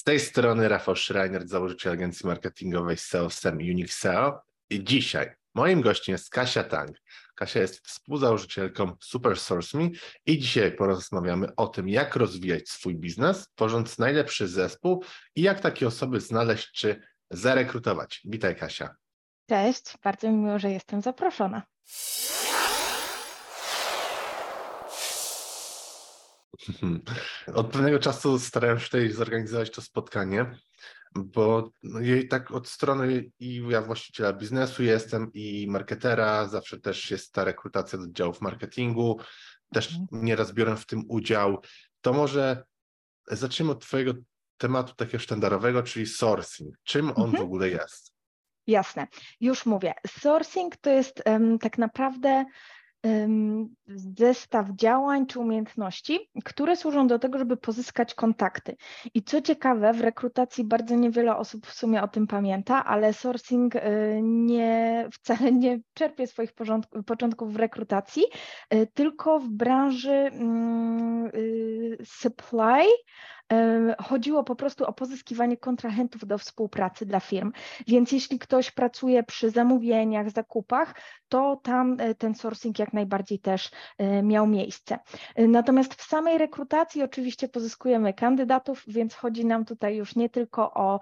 Z tej strony Rafał Schreiner, założyciel agencji marketingowej SEO SEM Unique SEO. I dzisiaj moim gościem jest Kasia Tang. Kasia jest współzałożycielką Super Source Me i dzisiaj porozmawiamy o tym, jak rozwijać swój biznes, tworząc najlepszy zespół i jak takie osoby znaleźć czy zarekrutować. Witaj Kasia. Cześć, bardzo mi miło, że jestem zaproszona. Od pewnego czasu starałem się tutaj zorganizować to spotkanie, bo no tak od strony i ja właściciela biznesu jestem i marketera, zawsze też jest ta rekrutacja do działów marketingu, też mhm. nieraz biorę w tym udział. To może zacznijmy od Twojego tematu takiego sztandarowego, czyli sourcing. Czym on mhm. w ogóle jest? Jasne, już mówię. Sourcing to jest um, tak naprawdę zestaw działań czy umiejętności, które służą do tego, żeby pozyskać kontakty. I co ciekawe, w rekrutacji bardzo niewiele osób w sumie o tym pamięta, ale sourcing y, nie, wcale nie czerpie swoich początków w rekrutacji, y, tylko w branży mm, y, supply, chodziło po prostu o pozyskiwanie kontrahentów do współpracy dla firm. Więc jeśli ktoś pracuje przy zamówieniach, zakupach, to tam e, ten sourcing jak najbardziej też e, miał miejsce. E, natomiast w samej rekrutacji oczywiście pozyskujemy kandydatów, więc chodzi nam tutaj już nie tylko o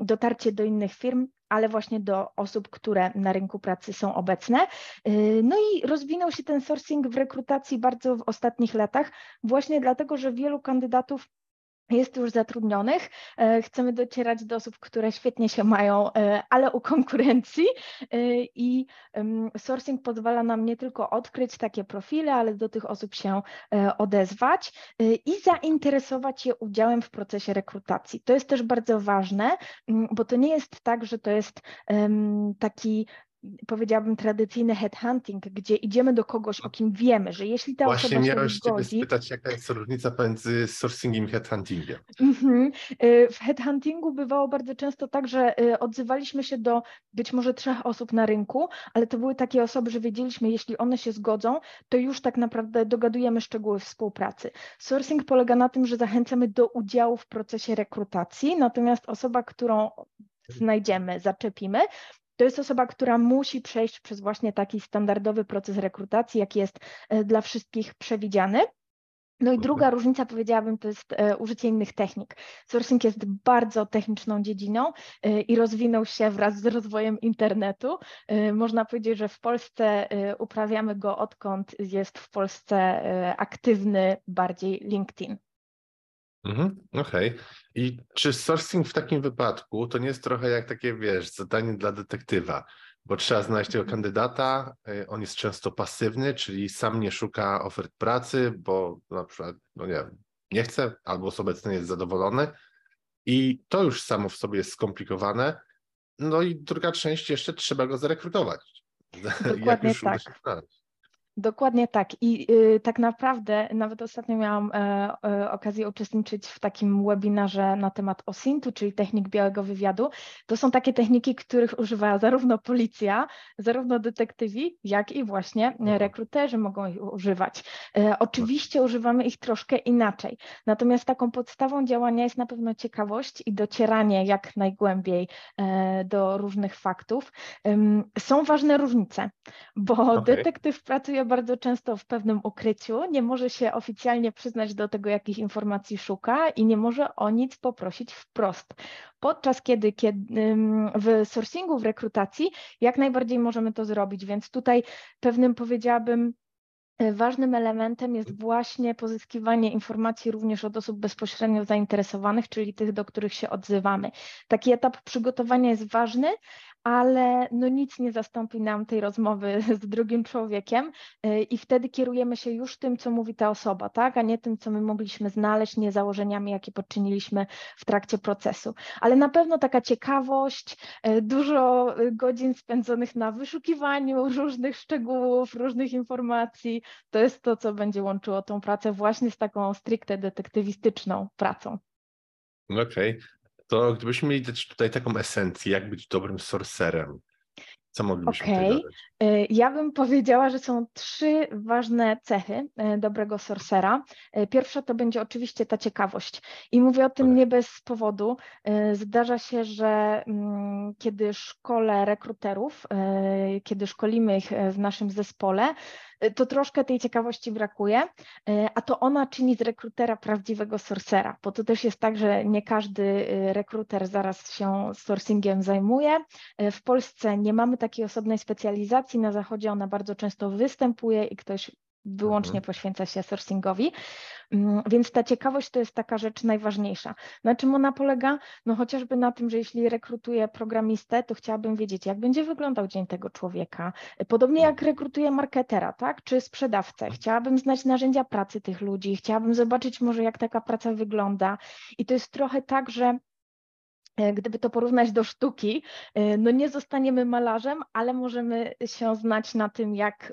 dotarcie do innych firm, ale właśnie do osób, które na rynku pracy są obecne. No i rozwinął się ten sourcing w rekrutacji bardzo w ostatnich latach, właśnie dlatego, że wielu kandydatów jest już zatrudnionych. E, chcemy docierać do osób, które świetnie się mają, e, ale u konkurencji e, i sourcing pozwala nam nie tylko odkryć takie profile, ale do tych osób się odezwać i zainteresować je udziałem w procesie rekrutacji. To jest też bardzo ważne, bo to nie jest tak, że to jest taki powiedziałabym, tradycyjny headhunting, gdzie idziemy do kogoś, o kim wiemy, że jeśli ta Właśnie osoba się miałem zgodzi... spytać, jaka jest różnica pomiędzy sourcingiem i headhuntingiem. Mhm. Y, w headhuntingu bywało bardzo często tak, że y, odzywaliśmy się do być może trzech osób na rynku, ale to były takie osoby, że wiedzieliśmy, jeśli one się zgodzą, to już tak naprawdę dogadujemy szczegóły współpracy. Sourcing polega na tym, że zachęcamy do udziału w procesie rekrutacji, natomiast osoba, którą znajdziemy, zaczepimy, to jest osoba, która musi przejść przez właśnie taki standardowy proces rekrutacji, jaki jest e, dla wszystkich przewidziany. No i mhm. druga różnica, powiedziałabym, to jest e, użycie innych technik. Sourcing jest bardzo techniczną dziedziną e, i rozwinął się wraz z rozwojem internetu. Można powiedzieć, że w Polsce uprawiamy go odkąd jest w Polsce aktywny bardziej LinkedIn. Mhm, Okej. Okay. I czy sourcing w takim wypadku to nie jest trochę jak takie, wiesz, zadanie dla detektywa, bo trzeba znaleźć tego mhm. kandydata, y, on jest często pasywny, czyli sam nie szuka ofert pracy, bo na przykład, no nie wiem, nie chce, albo z obecny jest zadowolony i to już samo w sobie jest skomplikowane. No i druga część jeszcze trzeba go zarekrutować. Dokładnie jak już tak. Dokładnie tak. I y, tak naprawdę nawet ostatnio miałam e, e, okazję uczestniczyć w takim webinarze na temat OSINT-u, czyli technik białego wywiadu. To są takie techniki, których używa zarówno policja, zarówno detektywi, jak i właśnie mhm. rekruterzy mogą ich używać. E, oczywiście używamy ich troszkę inaczej. Natomiast taką podstawą działania jest na pewno ciekawość i docieranie jak najgłębiej do różnych faktów. Są ważne różnice, bo okay. detektyw pracuje bardzo często w pewnym ukryciu, nie może się oficjalnie przyznać do tego, jakich informacji szuka i nie może o nic poprosić wprost. Podczas kiedy, kiedy w sourcingu, w rekrutacji, jak najbardziej możemy to zrobić, więc tutaj pewnym powiedziałabym, e, Ważnym elementem jest właśnie pozyskiwanie informacji również od osób bezpośrednio zainteresowanych, czyli tych, do których się odzywamy. Taki etap przygotowania jest ważny, ale no nic nie zastąpi nam tej rozmowy z drugim człowiekiem y, i wtedy kierujemy się już tym, co mówi ta osoba, tak, a nie tym, co my mogliśmy znaleźć, nie założeniami, jakie podczyniliśmy w trakcie procesu. Ale na pewno taka ciekawość, y, dużo y, godzin spędzonych na wyszukiwaniu różnych szczegółów, różnych informacji, to jest to, co będzie łączyło tą pracę właśnie z taką stricte detektywistyczną pracą. Okej, okay to gdybyśmy mieli dać tutaj taką esencję, jak być dobrym sorcerem, Co moglibyśmy okay. tutaj dodać? Ja bym powiedziała, że są trzy ważne cechy dobrego sorcera. Pierwsza to będzie oczywiście ta ciekawość. I mówię o tym nie bez powodu. Zdarza się, że mm, kiedy szkole rekruterów, kiedy szkolimy ich w naszym zespole, Y, to troszkę tej ciekawości brakuje, y, a to ona czyni z rekrutera prawdziwego sourcera, bo to też jest tak, że nie każdy y, rekruter zaraz się sourcingiem zajmuje. W Polsce nie mamy takiej osobnej specjalizacji, na zachodzie ona bardzo często występuje i ktoś wyłącznie mhm. poświęca się sourcingowi. Mm, więc ta ciekawość to jest taka rzecz najważniejsza. Na czym ona polega? No chociażby na tym, że jeśli rekrutuję programistę, to chciałabym wiedzieć, jak będzie wyglądał dzień tego człowieka. Podobnie jak mhm. rekrutuję marketera, tak? Czy sprzedawcę. Chciałabym znać narzędzia pracy tych ludzi, chciałabym zobaczyć może, jak taka praca wygląda. I to jest trochę tak, że gdyby to porównać do sztuki, e, no nie zostaniemy malarzem, ale możemy się znać na tym, jak,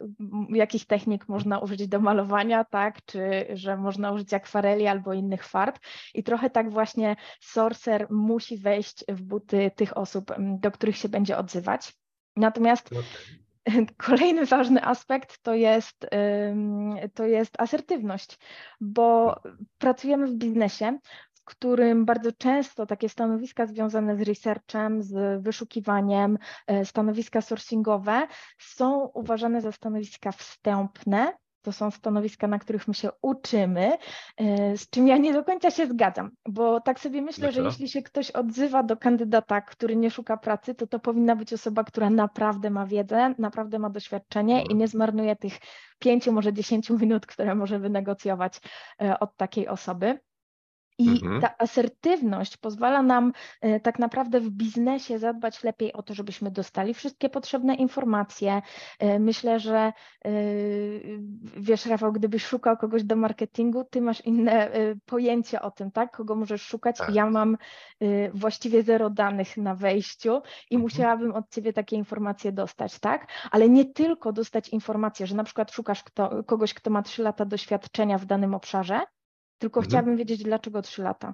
jakich technik można użyć do malowania, tak, czy że można użyć akwareli albo innych farb. I trochę tak właśnie sorcer musi wejść w buty tych osób, do których się będzie odzywać. Natomiast Kolejny ważny aspekt to jest, to jest asertywność, bo pracujemy w biznesie, którym bardzo często takie stanowiska związane z researchem, z wyszukiwaniem, e, stanowiska sourcingowe są uważane za stanowiska wstępne, to są stanowiska, na których my się uczymy, e, z czym ja nie do końca się zgadzam, bo tak sobie myślę, że jeśli się ktoś odzywa do kandydata, który nie szuka pracy, to to powinna być osoba, która naprawdę ma wiedzę, naprawdę ma doświadczenie i nie zmarnuje tych pięciu, może dziesięciu minut, które może wynegocjować e, od takiej osoby. I mhm. ta asertywność pozwala nam e, tak naprawdę w biznesie zadbać lepiej o to, żebyśmy dostali wszystkie potrzebne informacje. E, myślę, że e, wiesz, Rafał, gdybyś szukał kogoś do marketingu, ty masz inne pojęcie o tym, tak? Kogo możesz szukać. Tak. Ja mam właściwie zero danych na wejściu i mhm. musiałabym od ciebie takie informacje dostać, tak? Ale nie tylko dostać informacje, że na przykład szukasz kto, kogoś, kto ma trzy lata doświadczenia w danym obszarze, tylko mhm. chciałabym wiedzieć, dlaczego 3 lata.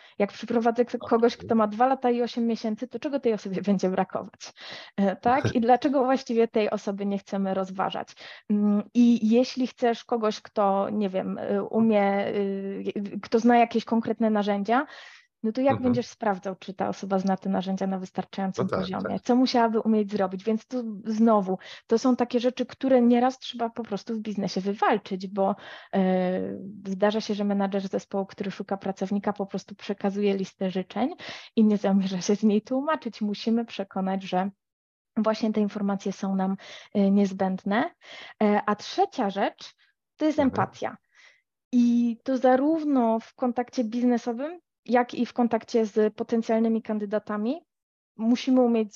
Jak przyprowadzę kogoś, kto ma dwa lata i 8 miesięcy, to czego tej osobie będzie brakować? E, tak? I dlaczego właściwie tej osoby nie chcemy rozważać? Mm, I jeśli chcesz kogoś, kto, nie wiem, e, umie, e, kto zna jakieś konkretne narzędzia, no to jak mhm. będziesz sprawdzał, czy ta osoba zna te narzędzia na wystarczającym no tak, poziomie? Tak. Co musiałaby umieć zrobić? Więc tu znowu, to są takie rzeczy, które nieraz trzeba po prostu w biznesie wywalczyć, bo yy, zdarza się, że menadżer zespołu, który szuka pracownika, po prostu przekazuje listę życzeń i nie zamierza się z niej tłumaczyć. Musimy przekonać, że właśnie te informacje są nam yy, niezbędne. Yy, a trzecia rzecz to jest mhm. empatia. I to zarówno w kontakcie biznesowym, jak i w kontakcie z potencjalnymi kandydatami. Musimy umieć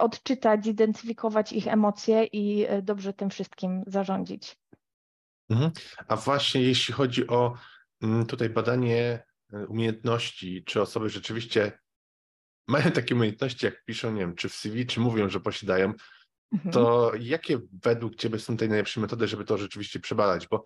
odczytać, zidentyfikować ich emocje i e, dobrze tym wszystkim zarządzić. Mhm. A właśnie jeśli chodzi o mm, tutaj badanie e, umiejętności, czy osoby rzeczywiście mają takie umiejętności, jak piszą, nie wiem, czy w CV, czy mówią, że posiadają, mhm. to jakie według Ciebie są te najlepsze metody, żeby to rzeczywiście przebadać? Bo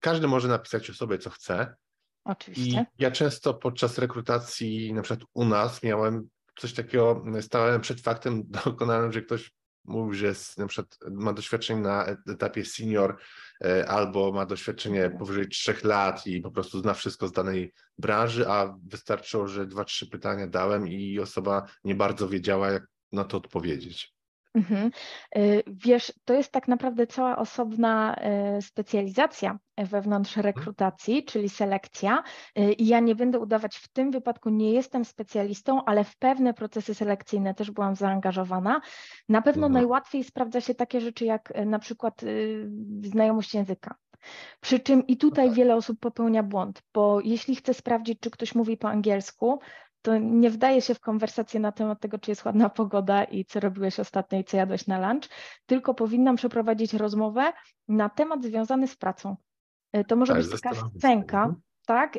każdy może napisać o sobie, co chce, Oczywiście. I ja często podczas rekrutacji, na przykład u nas, miałem coś takiego, stałem przed faktem dokonanym, że ktoś mówi, że jest, na przykład ma doświadczenie na etapie senior e, albo ma doświadczenie powyżej trzech lat i po prostu zna wszystko z danej branży, a wystarczyło, że dwa, trzy pytania dałem i osoba nie bardzo wiedziała, jak na to odpowiedzieć. Mhm. Y, wiesz, to jest tak naprawdę cała osobna y, specjalizacja wewnątrz mhm. rekrutacji, czyli selekcja. Y, I ja nie będę udawać, w tym wypadku nie jestem specjalistą, ale w pewne procesy selekcyjne też byłam zaangażowana. Na pewno mhm. najłatwiej sprawdza się takie rzeczy jak na przykład znajomość języka Przy czym i tutaj tak. wiele osób popełnia błąd, bo jeśli chce sprawdzić, czy ktoś mówi po angielsku, to nie wdaje się w konwersację na temat tego, czy jest ładna pogoda i co robiłeś ostatnio i co jadłeś na lunch, tylko powinnam przeprowadzić rozmowę na temat związany z pracą. E, to może tak, być taka scenka, mhm. tak?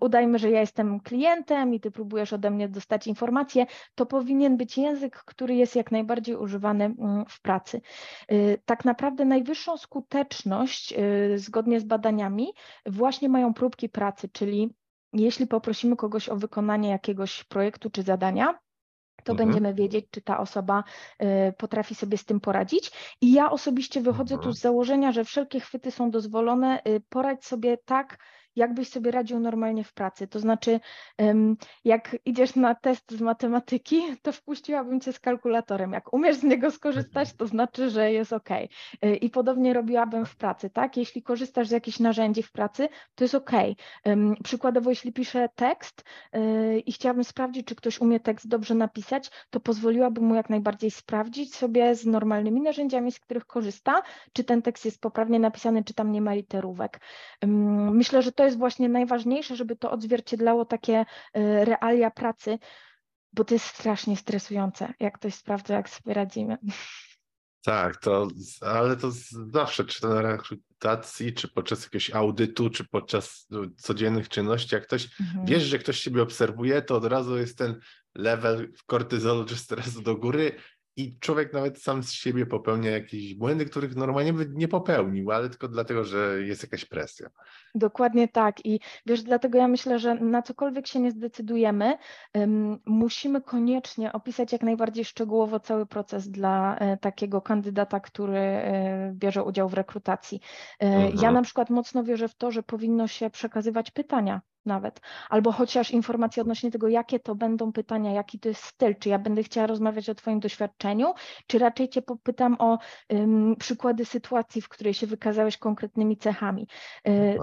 Udajmy, że ja jestem klientem i ty próbujesz ode mnie dostać informacje, to powinien być język, który jest jak najbardziej używany mm, w pracy. E, tak naprawdę najwyższą skuteczność, e, zgodnie z badaniami, właśnie mają próbki pracy, czyli jeśli poprosimy kogoś o wykonanie jakiegoś projektu czy zadania, to mhm. będziemy wiedzieć, czy ta osoba y, potrafi sobie z tym poradzić. I ja osobiście wychodzę mhm. tu z założenia, że wszelkie chwyty są dozwolone. Y, poradź sobie tak, jakbyś sobie radził normalnie w pracy. To znaczy, jak idziesz na test z matematyki, to wpuściłabym cię z kalkulatorem. Jak umiesz z niego skorzystać, to znaczy, że jest ok. I podobnie robiłabym w pracy, tak? Jeśli korzystasz z jakichś narzędzi w pracy, to jest ok. Przykładowo, jeśli piszę tekst y, i chciałabym sprawdzić, czy ktoś umie tekst dobrze napisać, to pozwoliłabym mu jak najbardziej sprawdzić sobie z normalnymi narzędziami, z których korzysta, czy ten tekst jest poprawnie napisany, czy tam nie ma literówek. Myślę, że to to jest właśnie najważniejsze, żeby to odzwierciedlało takie y, realia pracy, bo to jest strasznie stresujące, jak ktoś sprawdza, jak sobie radzimy. Tak, to, ale to zawsze, czy to na rekrutacji, czy podczas jakiegoś audytu, czy podczas no, codziennych czynności, jak ktoś mhm. wiesz, że ktoś ciebie obserwuje, to od razu jest ten level kortyzolu czy stresu do góry i człowiek nawet sam z siebie popełnia jakieś błędy, których normalnie by nie popełnił, ale tylko dlatego, że jest jakaś presja. Dokładnie tak. I wiesz, dlatego ja myślę, że na cokolwiek się nie zdecydujemy, um, musimy koniecznie opisać jak najbardziej szczegółowo cały proces dla e, takiego kandydata, który e, bierze udział w rekrutacji. E, mhm. Ja na przykład mocno wierzę w to, że powinno się przekazywać pytania nawet, albo chociaż informacje odnośnie tego, jakie to będą pytania, jaki to jest styl, czy ja będę chciała rozmawiać o Twoim doświadczeniu, czy raczej Cię popytam o um, przykłady sytuacji, w której się wykazałeś konkretnymi cechami. Y,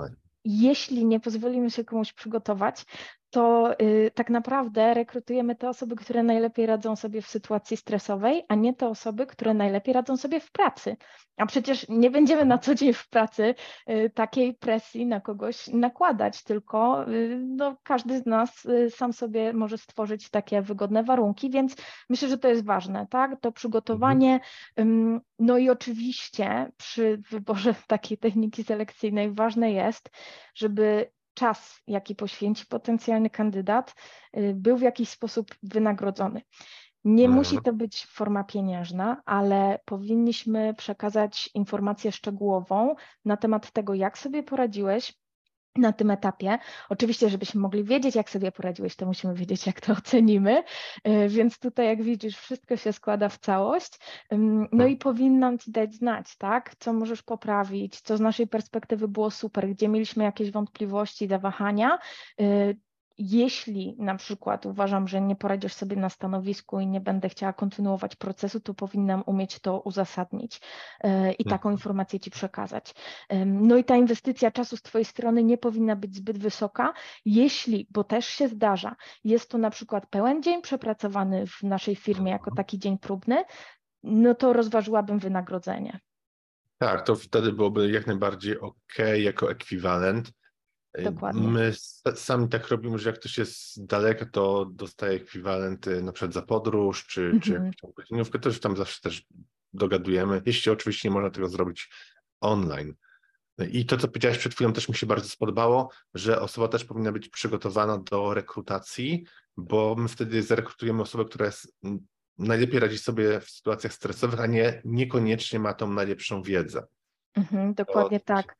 jeśli nie pozwolimy się komuś przygotować, to y, tak naprawdę rekrutujemy te osoby, które najlepiej radzą sobie w sytuacji stresowej, a nie te osoby, które najlepiej radzą sobie w pracy. A przecież nie będziemy na co dzień w pracy y, takiej presji na kogoś nakładać, tylko y, no, każdy z nas sam sobie może stworzyć takie wygodne warunki, więc myślę, że to jest ważne, tak? To przygotowanie. Mhm. No i oczywiście przy wyborze takiej techniki selekcyjnej ważne jest, żeby czas, jaki poświęci potencjalny kandydat, y, był w jakiś sposób wynagrodzony. Nie mhm. musi to być forma pieniężna, ale powinniśmy przekazać informację szczegółową na temat tego, jak sobie poradziłeś, na tym etapie. Oczywiście, żebyśmy mogli wiedzieć, jak sobie poradziłeś, to musimy wiedzieć, jak to ocenimy. E, więc tutaj, jak widzisz, wszystko się składa w całość. No i powinnam Ci dać znać, tak, co możesz poprawić, co z naszej perspektywy było super, gdzie mieliśmy jakieś wątpliwości, zawahania, e, jeśli na przykład uważam, że nie poradzisz sobie na stanowisku i nie będę chciała kontynuować procesu, to powinnam umieć to uzasadnić e, i taką mhm. informację Ci przekazać. No i ta inwestycja czasu z Twojej strony nie powinna być zbyt wysoka, jeśli, bo też się zdarza, jest to na przykład pełen dzień przepracowany w naszej firmie jako taki dzień próbny, no to rozważyłabym wynagrodzenie. Tak, to wtedy byłoby jak najbardziej ok jako ekwiwalent. Dokładnie. My sami tak robimy, że jak ktoś jest daleko, to dostaje ekwiwalenty na przykład za podróż, czy, mm -hmm. czy mhm. jakąś godzinówkę, już tam zawsze też dogadujemy, jeśli oczywiście nie można tego zrobić online. I to, co powiedziałeś przed chwilą, też mi się bardzo spodobało, że osoba też powinna być przygotowana do rekrutacji, bo my wtedy zarekrutujemy osobę, która jest najlepiej radzi sobie w sytuacjach stresowych, a nie niekoniecznie ma tą najlepszą wiedzę. Mhm, dokładnie to, tak.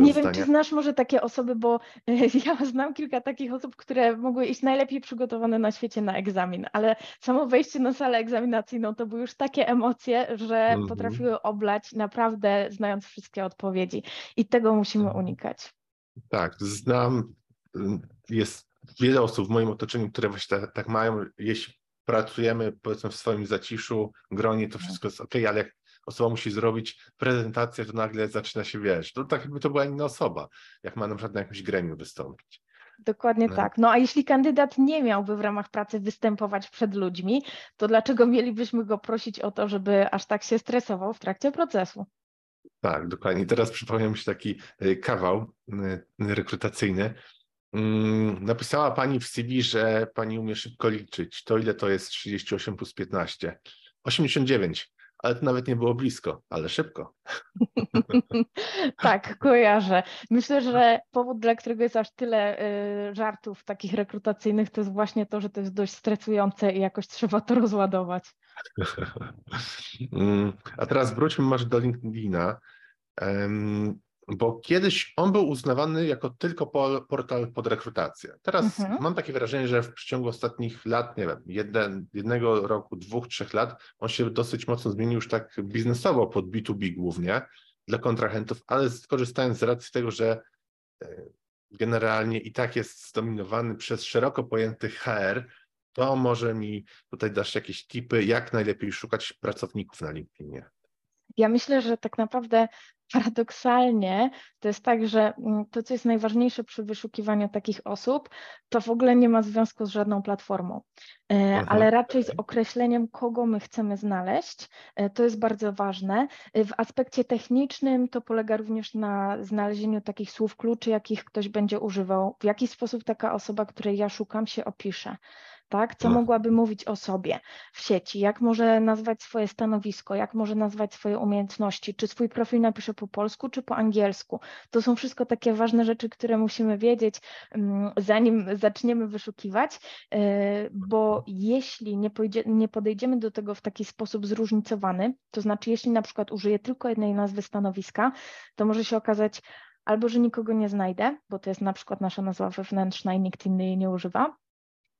Nie wiem, czy znasz może takie osoby, bo ja znam kilka takich osób, które mogły iść najlepiej przygotowane na świecie na egzamin, ale samo wejście na salę egzaminacyjną to były już takie emocje, że mm -hmm. potrafiły oblać naprawdę znając wszystkie odpowiedzi i tego musimy mhm. unikać. Tak, znam, jest wiele osób w moim otoczeniu, które właśnie tak, tak mają, jeśli pracujemy powiedzmy w swoim zaciszu, gronie, to tak. wszystko jest ok, ale jak osoba musi zrobić prezentację, to nagle zaczyna się, wiesz, to tak jakby to była inna osoba, jak ma na przykład na jakimś gremium wystąpić. Dokładnie no. tak. No a jeśli kandydat nie miałby w ramach pracy występować przed ludźmi, to dlaczego mielibyśmy go prosić o to, żeby aż tak się stresował w trakcie procesu? Tak, dokładnie. Teraz przypomniał mi się taki y, kawał y, rekrutacyjny. Mm, napisała pani w CV, że pani umie szybko liczyć. To ile to jest 38 plus 15? 89 ale to nawet nie było blisko, ale szybko. tak, kojarzę. Myślę, że powód, dla którego jest aż tyle y, żartów takich rekrutacyjnych, to jest właśnie to, że to jest dość stresujące i jakoś trzeba to rozładować. Mm, a teraz wróćmy może do LinkedIna bo kiedyś on był uznawany jako tylko portal pod rekrutację. Teraz mhm. mam takie wrażenie, że w przeciągu ostatnich lat, nie wiem, jeden, jednego roku, dwóch, trzech lat, on się dosyć mocno zmienił już tak biznesowo pod B2B głównie dla kontrahentów, ale skorzystając z racji tego, że e, generalnie i tak jest zdominowany przez szeroko pojęty HR, to może mi tutaj dasz jakieś tipy, jak najlepiej szukać pracowników na LinkedInie. Ja myślę, że tak naprawdę paradoksalnie to jest tak, że mm, to, co jest najważniejsze przy wyszukiwaniu takich osób, to w ogóle nie ma związku z żadną platformą, e, ale raczej z określeniem, kogo my chcemy znaleźć. E, to jest bardzo ważne. E, w aspekcie technicznym to polega również na znalezieniu takich słów kluczy, jakich ktoś będzie używał, w jaki sposób taka osoba, której ja szukam, się opisze tak? Co mogłaby mówić o sobie w sieci, jak może nazwać swoje stanowisko, jak może nazwać swoje umiejętności, czy swój profil napisze po polsku, czy po angielsku. To są wszystko takie ważne rzeczy, które musimy wiedzieć, mm, zanim zaczniemy wyszukiwać, e, bo jeśli nie, pojdzie, nie podejdziemy do tego w taki sposób zróżnicowany, to znaczy jeśli na przykład użyję tylko jednej nazwy stanowiska, to może się okazać, albo że nikogo nie znajdę, bo to jest na przykład nasza nazwa wewnętrzna i nikt inny jej nie używa,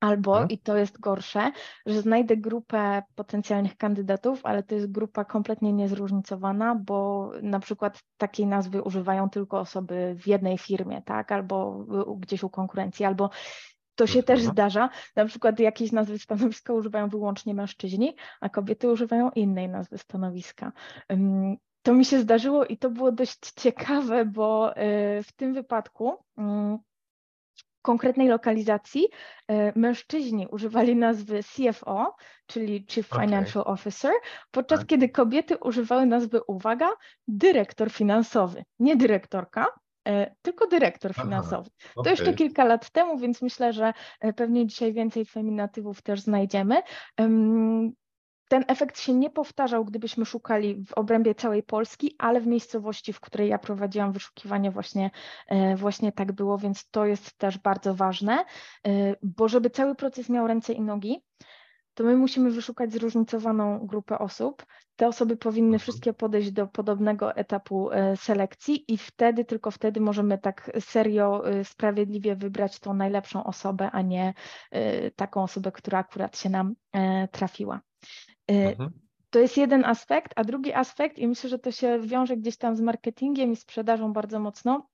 Albo, hmm. i to jest gorsze, że znajdę grupę potencjalnych kandydatów, ale to jest grupa kompletnie niezróżnicowana, bo na przykład takiej nazwy używają tylko osoby w jednej firmie, tak, albo gdzieś u konkurencji, albo to się też zdarza. Na przykład jakieś nazwy stanowiska używają wyłącznie mężczyźni, a kobiety używają innej nazwy stanowiska. To mi się zdarzyło i to było dość ciekawe, bo y, w tym wypadku konkretnej lokalizacji e, mężczyźni używali nazwy CFO, czyli Chief Financial okay. Officer, podczas tak. kiedy kobiety używały nazwy, uwaga, dyrektor finansowy, nie dyrektorka, e, tylko dyrektor finansowy. Aha, okay. To jeszcze kilka lat temu, więc myślę, że e, pewnie dzisiaj więcej feminatywów też znajdziemy ten efekt się nie powtarzał, gdybyśmy szukali w obrębie całej Polski, ale w miejscowości, w której ja prowadziłam wyszukiwanie, właśnie, e, właśnie tak było, więc to jest też bardzo ważne, e, bo żeby cały proces miał ręce i nogi, to my musimy wyszukać zróżnicowaną grupę osób. Te osoby powinny mhm. wszystkie podejść do podobnego etapu e, selekcji i wtedy, tylko wtedy możemy tak serio, sprawiedliwie wybrać tą najlepszą osobę, a nie taką osobę, która akurat się nam trafiła. Y, mhm. To jest jeden aspekt, a drugi aspekt, i myślę, że to się wiąże gdzieś tam z marketingiem i sprzedażą bardzo mocno,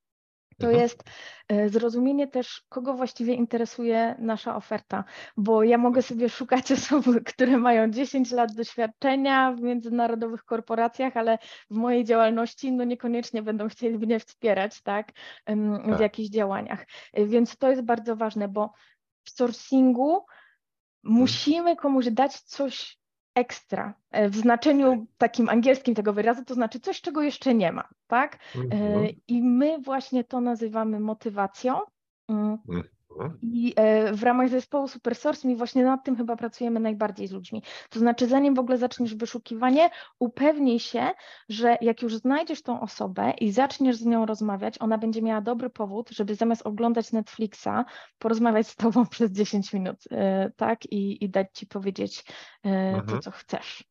to mhm. jest y, zrozumienie też, kogo właściwie interesuje nasza oferta, bo ja mogę sobie szukać osób, które mają 10 lat doświadczenia w międzynarodowych korporacjach, ale w mojej działalności no niekoniecznie będą chcieli mnie wspierać tak, w tak. jakichś działaniach. Y, więc to jest bardzo ważne, bo w sourcingu mhm. musimy komuś dać coś ekstra e, w znaczeniu takim angielskim tego wyrazu, to znaczy coś, czego jeszcze nie ma, tak? E, mhm. I my właśnie to nazywamy motywacją. Mm. Mhm. I e, w ramach zespołu SuperSource mi właśnie nad tym chyba pracujemy najbardziej z ludźmi. To znaczy, zanim w ogóle zaczniesz wyszukiwanie, upewnij się, że jak już znajdziesz tą osobę i zaczniesz z nią rozmawiać, ona będzie miała dobry powód, żeby zamiast oglądać Netflixa, porozmawiać z tobą przez 10 minut, e, tak? I, i dać ci powiedzieć e, mhm. to, co chcesz.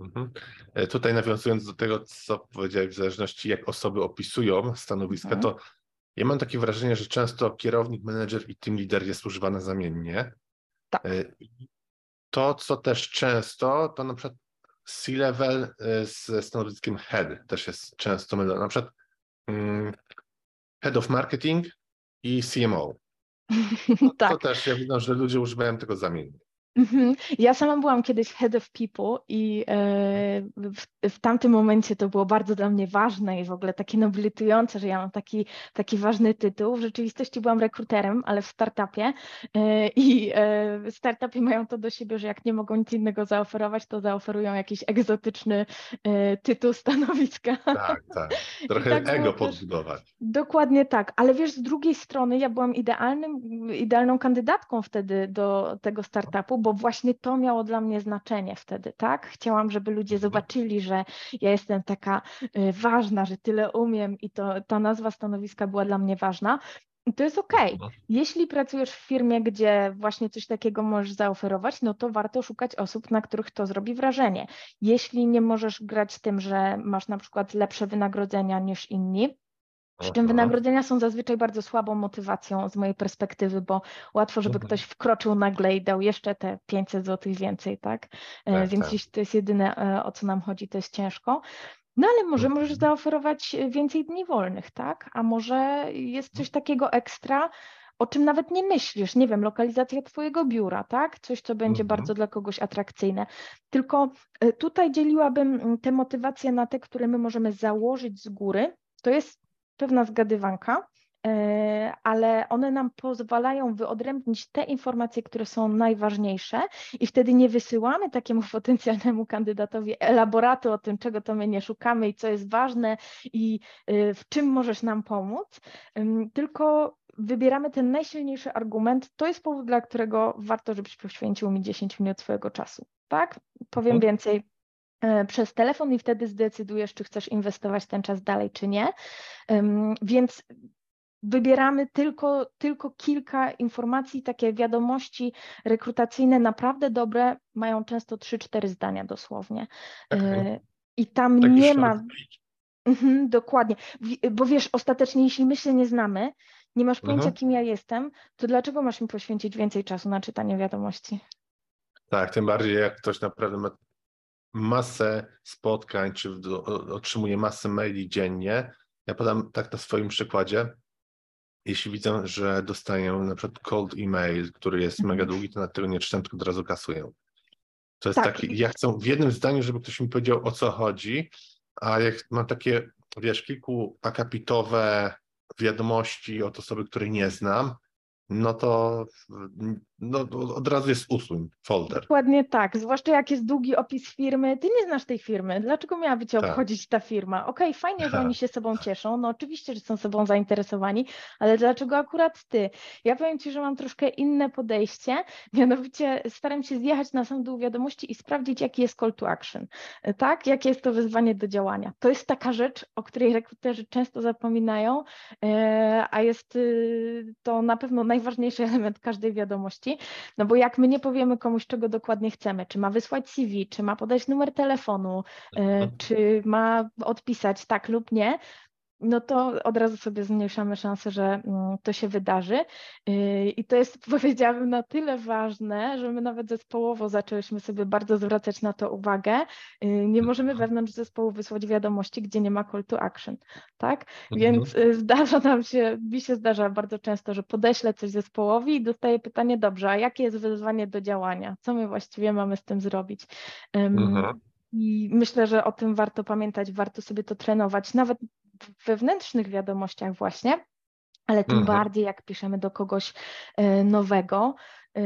Mhm. Tutaj nawiązując do tego, co powiedziałeś, w zależności jak osoby opisują stanowiska, mhm. to ja mam takie wrażenie, że często kierownik, menedżer i team leader jest używane zamiennie. Tak. E, to, co też często, to na przykład C-level e, ze stanowiskiem head też jest często mylone. Na przykład um, head of marketing i CMO. tak. To też ja widzę, że ludzie używają tego zamiennie. Mhm. Ja sama byłam kiedyś head of people i e, w, w, tamtym momencie to było bardzo dla mnie ważne i w ogóle takie nobilitujące, że ja mam taki, taki ważny tytuł. W rzeczywistości byłam rekruterem, ale w startupie e, i e, startupy mają to do siebie, że jak nie mogą nic innego zaoferować, to zaoferują jakiś egzotyczny tytuł stanowiska. Tak, tak. Trochę tak ego podbudować. Dokładnie tak, ale wiesz, z drugiej strony ja byłam idealnym, idealną kandydatką wtedy do tego startupu, bo właśnie to miało dla mnie znaczenie wtedy, tak? Chciałam, żeby ludzie mhm. zobaczyli, że ja jestem taka y, ważna, że tyle umiem i to ta nazwa stanowiska była dla mnie ważna. I to jest ok. Mhm. Jeśli pracujesz w firmie, gdzie właśnie coś takiego możesz zaoferować, no to warto szukać osób, na których to zrobi wrażenie. Jeśli nie możesz grać tym, że masz na przykład lepsze wynagrodzenia niż inni, przy czym wynagrodzenia są zazwyczaj bardzo słabą motywacją z mojej perspektywy, bo łatwo, żeby mhm. ktoś wkroczył nagle i dał jeszcze te 500 zł więcej, tak? E, tak Więc tak. jeśli to jest jedyne, e, o co nam chodzi, to jest ciężko. No ale może mhm. możesz zaoferować więcej dni wolnych, tak? A może jest coś takiego ekstra, o czym nawet nie myślisz, nie wiem, lokalizacja Twojego biura, tak? Coś, co będzie mhm. bardzo dla kogoś atrakcyjne. Tylko e, tutaj dzieliłabym te motywacje na te, które my możemy założyć z góry. To jest pewna zgadywanka, e, ale one nam pozwalają wyodrębnić te informacje, które są najważniejsze i wtedy nie wysyłamy takiemu potencjalnemu kandydatowi elaboratu o tym, czego to my nie szukamy i co jest ważne i e, w czym możesz nam pomóc, tylko wybieramy ten najsilniejszy argument. To jest powód, dla którego warto, żebyś poświęcił mi 10 minut swojego czasu. Tak? Powiem mhm. więcej przez telefon i wtedy zdecydujesz, czy chcesz inwestować ten czas dalej, czy nie. Więc wybieramy tylko, tylko kilka informacji, takie wiadomości rekrutacyjne naprawdę dobre, mają często 3-4 zdania dosłownie. Okay. E, I tam Taki nie ma. Mhm, dokładnie, bo wiesz, ostatecznie, jeśli my się nie znamy, nie masz pojęcia, mhm. kim ja jestem, to dlaczego masz mi poświęcić więcej czasu na czytanie wiadomości? Tak, tym bardziej jak ktoś naprawdę ma masę spotkań, czy otrzymuję masę maili dziennie. Ja podam tak na swoim przykładzie. Jeśli widzę, że dostaję na przykład cold email, który jest mega mhm. długi, to na tego nie czytam, tylko od razu kasuję. To jest tak. taki, ja chcę w jednym zdaniu, żeby ktoś mi powiedział o co chodzi, a jak mam takie, wiesz, kilku akapitowe wiadomości od osoby, której nie znam, no to no, od razu jest usuń folder. Dokładnie tak, zwłaszcza jak jest długi opis firmy. Ty nie znasz tej firmy, dlaczego miałaby Cię tak. obchodzić ta firma? Okej, okay, fajnie, że oni się sobą cieszą, no oczywiście, że są sobą zainteresowani, ale dlaczego akurat Ty? Ja powiem Ci, że mam troszkę inne podejście, mianowicie staram się zjechać na sam dół wiadomości i sprawdzić, jaki jest call to action, tak? Jakie jest to wyzwanie do działania. To jest taka rzecz, o której rekruterzy często zapominają, e, a jest y, to na pewno najważniejszy element każdej wiadomości, no bo jak my nie powiemy komuś, czego dokładnie chcemy, czy ma wysłać CV, czy ma podać numer telefonu, e, mhm. czy ma odpisać tak lub nie, no to od razu sobie zmniejszamy szansę, że mm, to się wydarzy. Y, I to jest, powiedziałabym, na tyle ważne, że my nawet zespołowo zaczęliśmy sobie bardzo zwracać na to uwagę. Y, nie możemy wewnątrz zespołu wysłać wiadomości, gdzie nie ma call to action, tak? Mhm. Więc y, zdarza nam się, mi się zdarza bardzo często, że podeślę coś zespołowi i dostaję pytanie, dobrze, a jakie jest wyzwanie do działania? Co my właściwie mamy z tym zrobić? Mhm. I myślę, że o tym warto pamiętać, warto sobie to trenować, nawet wewnętrznych wiadomościach właśnie, ale tym mhm. bardziej jak piszemy do kogoś e, nowego. E,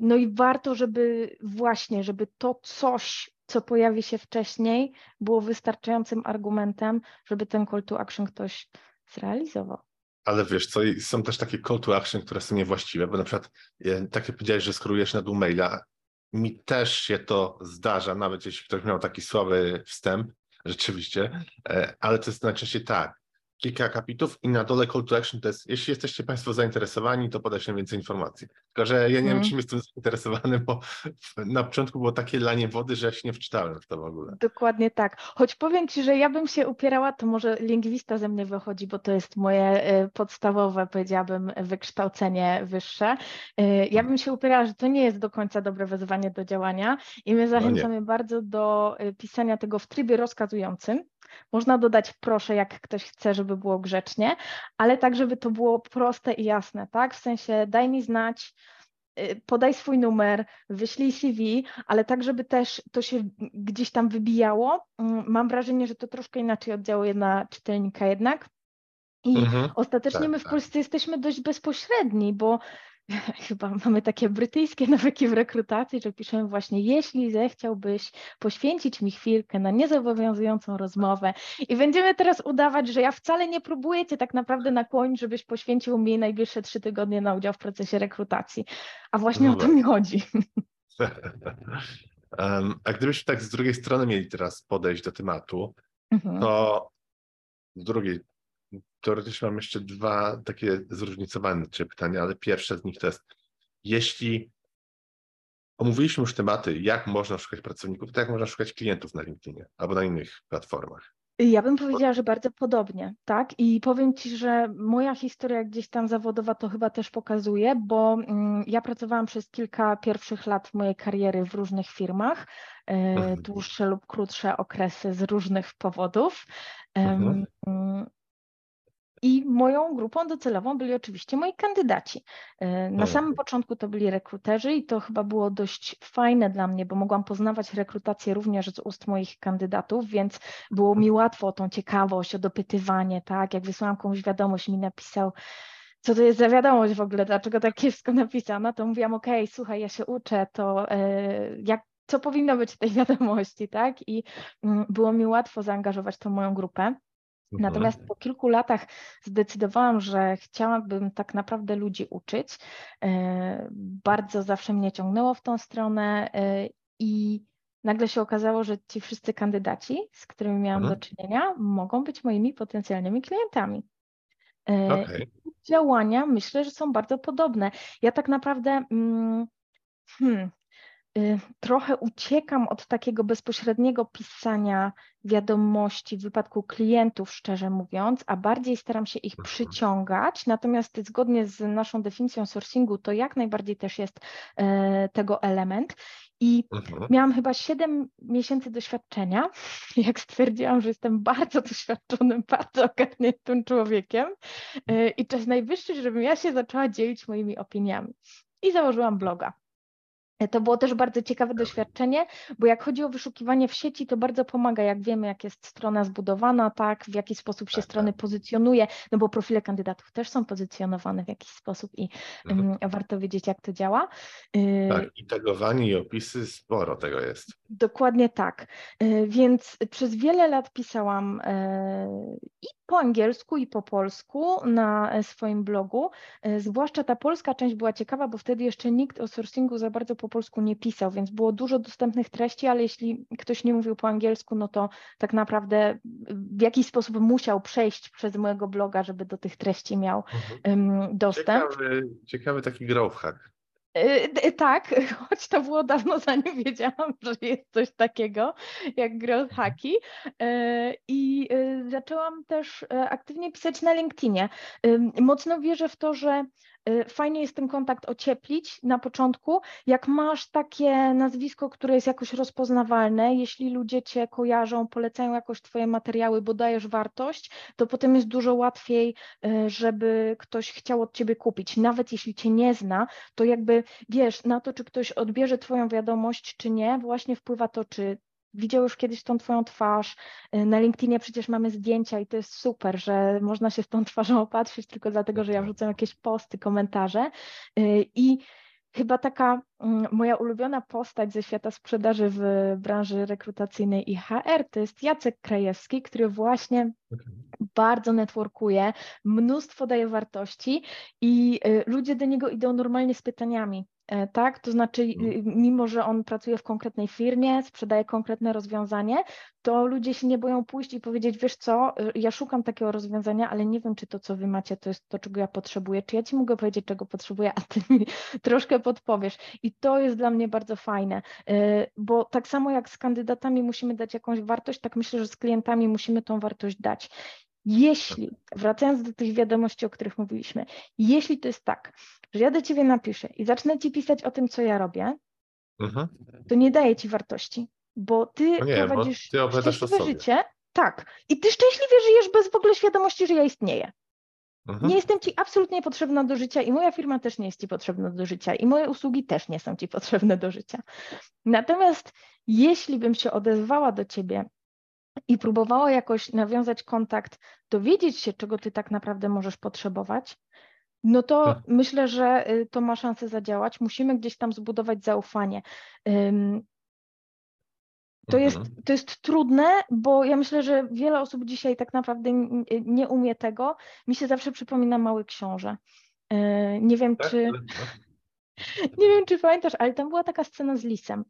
no i warto, żeby właśnie, żeby to coś, co pojawi się wcześniej, było wystarczającym argumentem, żeby ten call to action ktoś zrealizował. Ale wiesz co, są też takie call to action, które są niewłaściwe, bo na przykład e, tak jak powiedziałeś, że skorujesz na dół maila, mi też się to zdarza, nawet jeśli ktoś miał taki słaby wstęp, rzeczywiście, e, ale to jest najczęściej tak. Kilka akapitów i na dole call to action to jest, jeśli jesteście Państwo zainteresowani, to nam więcej informacji. Tylko, że ja nie wiem, mhm. czym jestem zainteresowany, bo na początku było takie lanie wody, że ja się nie wczytałem w to w ogóle. Dokładnie tak. Choć powiem Ci, że ja bym się upierała, to może lingwista ze mnie wychodzi, bo to jest moje e, podstawowe, powiedziałabym, wykształcenie wyższe. E, ja bym się upierała, że to nie jest do końca dobre wezwanie do działania i my no zachęcamy no bardzo do pisania tego w trybie rozkazującym, można dodać proszę, jak ktoś chce, żeby było grzecznie, ale tak, żeby to było proste i jasne, tak? W sensie daj mi znać, y, podaj swój numer, wyślij CV, ale tak, żeby też to się gdzieś tam wybijało. Mm, mam wrażenie, że to troszkę inaczej oddziałuje na czytelnika jednak. I mhm, ostatecznie tak, my w tak. Polsce jesteśmy dość bezpośredni, bo chyba mamy takie brytyjskie nawyki w rekrutacji, że piszemy właśnie, jeśli zechciałbyś poświęcić mi chwilkę na niezobowiązującą rozmowę i będziemy teraz udawać, że ja wcale nie próbuję cię tak naprawdę nakłonić, żebyś poświęcił mi najbliższe trzy tygodnie na udział w procesie rekrutacji. A właśnie no o to mi chodzi. a gdybyśmy tak z drugiej strony mieli teraz podejść do tematu, mhm. to z drugiej teoretycznie mam jeszcze dwa takie zróżnicowane pytania, ale pierwsze z nich to jest, jeśli omówiliśmy już tematy, jak można szukać pracowników, to jak można szukać klientów na LinkedInie albo na innych platformach? Ja bym powiedziała, że bardzo podobnie, tak? I powiem Ci, że moja historia gdzieś tam zawodowa to chyba też pokazuje, bo mm, ja pracowałam przez kilka pierwszych lat mojej kariery w różnych firmach, e, mhm. dłuższe lub krótsze okresy z różnych powodów. Mhm. I moją grupą docelową byli oczywiście moi kandydaci. E, na samym początku to byli rekruterzy i to chyba było dość fajne dla mnie, bo mogłam poznawać rekrutację również z ust moich kandydatów, więc było mi łatwo o tą ciekawość, o dopytywanie, tak? Jak wysłałam komuś wiadomość, mi napisał, co to jest za wiadomość w ogóle, dlaczego tak kiepsko napisana, to mówiłam, ok, słuchaj, ja się uczę, to yy, jak co powinno być w tej wiadomości, tak? I mm, było mi łatwo zaangażować tą moją grupę. Mhm. Natomiast po kilku latach zdecydowałam, że chciałabym tak naprawdę ludzi uczyć. E, bardzo zawsze mnie ciągnęło w tą stronę e, i nagle się okazało, że ci wszyscy kandydaci, z którymi miałam mhm. do czynienia, mogą być moimi potencjalnymi klientami. E, okay. Działania myślę, że są bardzo podobne. Ja tak naprawdę mm, hmm, trochę uciekam od takiego bezpośredniego pisania wiadomości w wypadku klientów, szczerze mówiąc, a bardziej staram się ich mhm. przyciągać. Natomiast zgodnie z naszą definicją sourcingu, to jak najbardziej też jest e, tego element. I mhm. miałam chyba 7 miesięcy doświadczenia, jak stwierdziłam, że jestem bardzo doświadczonym, bardzo ogarniętym człowiekiem e, i czas najwyższy, żebym ja się zaczęła dzielić moimi opiniami. I założyłam bloga. To było też bardzo ciekawe doświadczenie, bo jak chodzi o wyszukiwanie w sieci, to bardzo pomaga, jak wiemy, jak jest strona zbudowana, tak, w jaki sposób się tak, strony tak. pozycjonuje, no bo profile kandydatów też są pozycjonowane w jakiś sposób i mhm. warto wiedzieć, jak to działa. Y, tak, i tagowanie i opisy, sporo tego jest. Dokładnie tak. Y, więc przez wiele lat pisałam y, i po angielsku i po polsku na e, swoim blogu. E, zwłaszcza ta polska część była ciekawa, bo wtedy jeszcze nikt o sourcingu za bardzo po polsku nie pisał, więc było dużo dostępnych treści, ale jeśli ktoś nie mówił po angielsku, no to tak naprawdę w jakiś sposób musiał przejść przez mojego bloga, żeby do tych treści miał mhm. dostęp. Ciekawy, ciekawy taki growth hack. E, tak, choć to było dawno zanim wiedziałam, że jest coś takiego jak growth hacki e, i e, zaczęłam też aktywnie pisać na LinkedInie. Mocno wierzę w to, że fajnie jest ten kontakt ocieplić na początku. Jak masz takie nazwisko, które jest jakoś rozpoznawalne, jeśli ludzie cię kojarzą, polecają jakoś twoje materiały, bo dajesz wartość, to potem jest dużo łatwiej, y, żeby ktoś chciał od ciebie kupić. Nawet jeśli cię nie zna, to jakby wiesz, na to, czy ktoś odbierze twoją wiadomość, czy nie, właśnie wpływa to, czy widział już kiedyś tą twoją twarz. Y, na LinkedInie przecież mamy zdjęcia i to jest super, że można się z tą twarzą opatrzyć tylko dlatego, że ja wrzucam jakieś posty, komentarze. Y, I chyba taka mm, moja ulubiona postać ze świata sprzedaży w branży rekrutacyjnej i HR to jest Jacek Krajewski, który właśnie bardzo networkuje, mnóstwo daje wartości i y, ludzie do niego idą normalnie z pytaniami. E, tak? To znaczy, mhm. mimo że on pracuje w konkretnej firmie, sprzedaje konkretne rozwiązanie, to ludzie się nie boją pójść i powiedzieć, wiesz co, y, ja szukam takiego rozwiązania, ale nie wiem, czy to, co wy macie, to jest to, czego ja potrzebuję, czy ja ci mogę powiedzieć, czego potrzebuję, a ty mi troszkę podpowiesz. I to jest dla mnie bardzo fajne, y, bo tak samo jak z kandydatami musimy dać jakąś wartość, tak myślę, że z klientami musimy tą wartość dać. Jeśli, wracając do tych wiadomości, o których mówiliśmy, jeśli to jest tak, że ja do ciebie napiszę i zacznę ci pisać o tym, co ja robię, mhm. to nie daję ci wartości, bo ty no nie, prowadzisz ty szczęśliwe życie. Tak. I ty szczęśliwie żyjesz bez w ogóle świadomości, że ja istnieję. Mhm. Nie jestem ci absolutnie potrzebna do życia i moja firma też nie jest ci potrzebna do życia i moje usługi też nie są ci potrzebne do życia. Natomiast jeśli bym się odezwała do ciebie i próbowała jakoś nawiązać kontakt, dowiedzieć się, czego ty tak naprawdę możesz potrzebować, no to tak. myślę, że y, to ma szansę zadziałać. Musimy gdzieś tam zbudować zaufanie. To jest, mhm. to jest trudne, bo ja myślę, że wiele osób dzisiaj tak naprawdę nie umie tego. Mi się zawsze przypomina Mały Książę. E, nie wiem, tak? czy... Nie wiem, czy pamiętasz, ale tam była taka scena z lisem.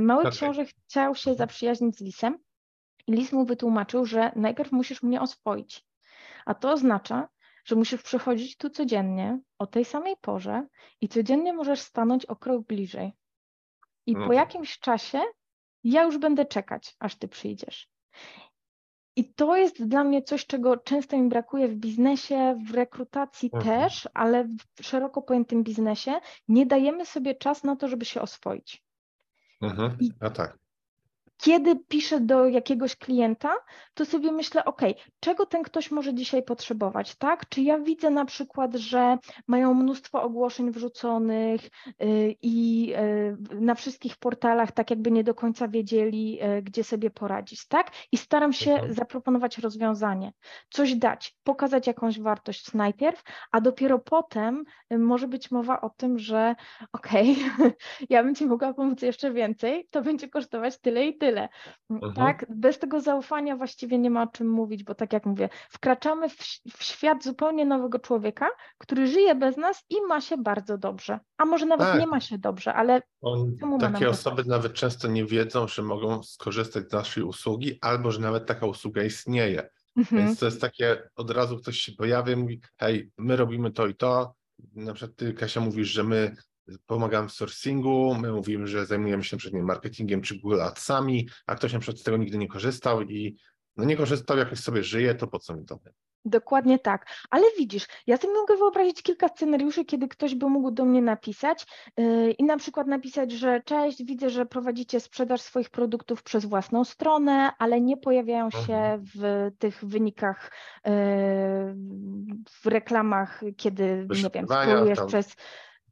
Mały okay. książę chciał się zaprzyjaźnić z lisem i lis mu wytłumaczył, że najpierw musisz mnie oswoić. A to oznacza, że musisz przychodzić tu codziennie o tej samej porze i codziennie możesz stanąć o krok bliżej. I no. po jakimś czasie ja już będę czekać, aż ty przyjdziesz. I to jest dla mnie coś, czego często mi brakuje w biznesie, w rekrutacji mhm. też, ale w szeroko pojętym biznesie nie dajemy sobie czas na to, żeby się oswoić. Mhm. A tak kiedy piszę do jakiegoś klienta, to sobie myślę, ok, czego ten ktoś może dzisiaj potrzebować, tak? Czy ja widzę na przykład, że mają mnóstwo ogłoszeń wrzuconych y, i y, na wszystkich portalach tak jakby nie do końca wiedzieli, y, gdzie sobie poradzić, tak? I staram się mhm. zaproponować rozwiązanie, coś dać, pokazać jakąś wartość najpierw, a dopiero potem może być mowa o tym, że ok, ja bym Ci mogła pomóc jeszcze więcej, to będzie kosztować tyle i tyle tyle. Mhm. Tak, bez tego zaufania właściwie nie ma o czym mówić, bo tak jak mówię, wkraczamy w, w świat zupełnie nowego człowieka, który żyje bez nas i ma się bardzo dobrze. A może nawet tak. nie ma się dobrze, ale On, takie osoby nawet często nie wiedzą, że mogą skorzystać z naszej usługi, albo że nawet taka usługa istnieje. Mhm. Więc to jest takie, od razu ktoś się pojawia i mówi, hej, my robimy to i to. Na przykład ty, Kasia, mówisz, że my pomagamy w sourcingu, my mówimy, że zajmujemy się np. marketingiem czy Google Adsami, a ktoś na przykład z tego nigdy nie korzystał i no nie korzystał, jakoś sobie żyje, to po co mi to? Dokładnie tak. Ale widzisz, ja sobie mogę wyobrazić kilka scenariuszy, kiedy ktoś by mógł do mnie napisać yy, i na przykład napisać, że cześć, widzę, że prowadzicie sprzedaż swoich produktów przez własną stronę, ale nie pojawiają się mhm. w tych wynikach, yy, w reklamach, kiedy, nie wiem, spróbujesz przez.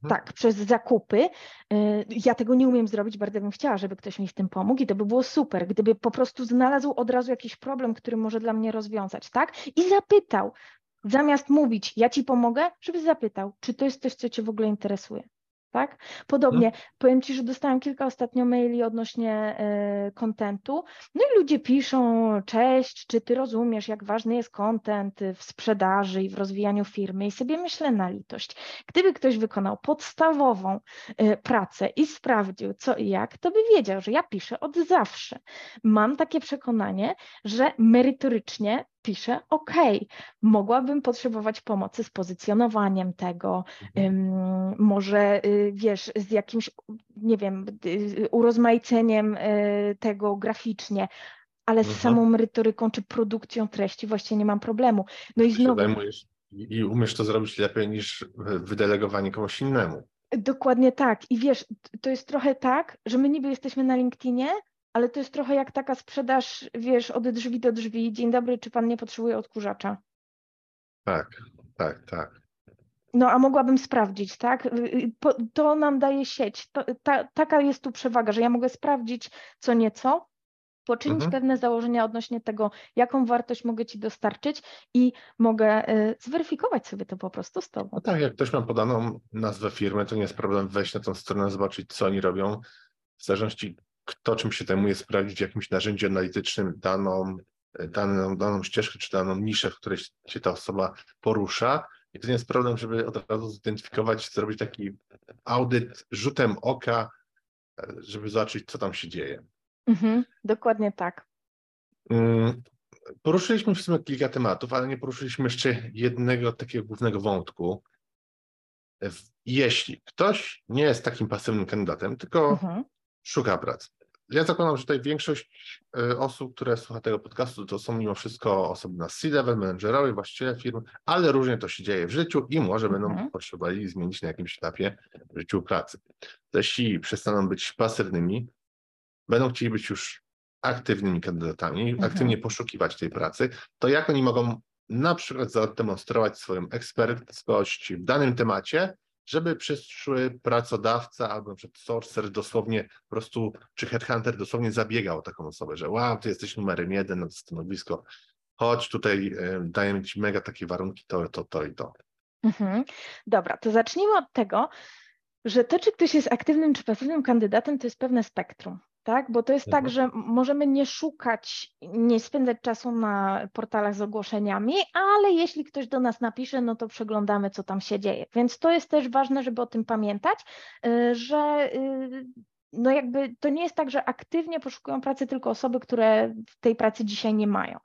Tak, przez zakupy. Y, ja tego nie umiem zrobić, bardzo bym chciała, żeby ktoś mi w tym pomógł i to by było super, gdyby po prostu znalazł od razu jakiś problem, który może dla mnie rozwiązać, tak? I zapytał, zamiast mówić, ja ci pomogę, żeby zapytał, czy to jest coś, co cię w ogóle interesuje tak? Podobnie, no. powiem Ci, że dostałam kilka ostatnio maili odnośnie kontentu, no i ludzie piszą, cześć, czy Ty rozumiesz, jak ważny jest kontent w sprzedaży i w rozwijaniu firmy i sobie myślę na litość. Gdyby ktoś wykonał podstawową y, pracę i sprawdził co i jak, to by wiedział, że ja piszę od zawsze. Mam takie przekonanie, że merytorycznie piszę, OK, mogłabym potrzebować pomocy z pozycjonowaniem tego, mhm. może y, wiesz, z jakimś, nie wiem, y, urozmaiceniem y, tego graficznie, ale z mhm. samą merytoryką czy produkcją treści właściwie nie mam problemu. No i znowu. I umiesz to zrobić lepiej niż wydelegowanie komuś innemu. Dokładnie tak. I wiesz, to jest trochę tak, że my niby jesteśmy na LinkedInie, ale to jest trochę jak taka sprzedaż, wiesz, od drzwi do drzwi. Dzień dobry, czy pan nie potrzebuje odkurzacza? Tak, tak, tak. No, a mogłabym sprawdzić, tak? To nam daje sieć. To, ta, taka jest tu przewaga, że ja mogę sprawdzić co nieco, poczynić mhm. pewne założenia odnośnie tego, jaką wartość mogę Ci dostarczyć i mogę y, zweryfikować sobie to po prostu z Tobą. No tak, jak ktoś ma podaną nazwę firmy, to nie jest problem wejść na tą stronę, zobaczyć, co oni robią. W zależności kto czym się zajmuje, sprawdzić w jakimś narzędziu analitycznym daną, daną, daną ścieżkę czy daną niszę, w której się ta osoba porusza. I to nie jest problem, żeby od razu zidentyfikować, zrobić taki audyt rzutem oka, żeby zobaczyć, co tam się dzieje. Mhm, dokładnie tak. Mm, poruszyliśmy w sumie kilka tematów, ale nie poruszyliśmy jeszcze jednego takiego głównego wątku. Jeśli ktoś nie jest takim pasywnym kandydatem, tylko mhm. Szuka pracy, ja zakładam, że tutaj większość e, osób, które słucha tego podcastu, to są mimo wszystko osoby na C-level, menedżerowie, właściciele firm, ale różnie to się dzieje w życiu i może będą mhm. potrzebowali zmienić na jakimś etapie w życiu pracy. Jeśli przestaną być pasywnymi, będą chcieli być już aktywnymi kandydatami, mhm. aktywnie poszukiwać tej pracy, to jak oni mogą na przykład zademonstrować swoją eksperckość w danym temacie, żeby przyszły pracodawca albo na przykład sourcer dosłownie po prostu, czy headhunter dosłownie zabiegał o taką osobę, że wow, ty jesteś numerem jeden na to stanowisko, chodź tutaj, y, dajemy ci mega takie warunki, to, to, to i to. Mhm. Dobra, to zacznijmy od tego, że to, czy ktoś jest aktywnym czy pasywnym kandydatem, to jest pewne spektrum. Tak, bo to jest tak, mhm. że możemy nie szukać, nie spędzać czasu na portalach z ogłoszeniami, ale jeśli ktoś do nas napisze, no to przeglądamy, co tam się dzieje. Więc to jest też ważne, żeby o tym pamiętać, y, że y, no jakby to nie jest tak, że aktywnie poszukują pracy tylko osoby, które tej pracy dzisiaj nie mają.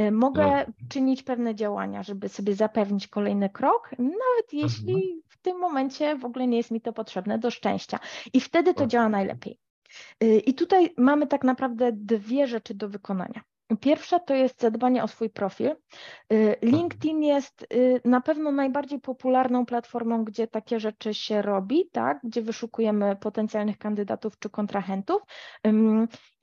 Y, mogę no. czynić pewne działania, żeby sobie zapewnić kolejny krok, nawet jeśli mhm. w tym momencie w ogóle nie jest mi to potrzebne do szczęścia. I wtedy to działa najlepiej. Y, I tutaj mamy tak naprawdę dwie rzeczy do wykonania. Pierwsza to jest zadbanie o swój profil. Y, LinkedIn jest y, na pewno najbardziej popularną platformą, gdzie takie rzeczy się robi, tak? gdzie wyszukujemy potencjalnych kandydatów czy kontrahentów.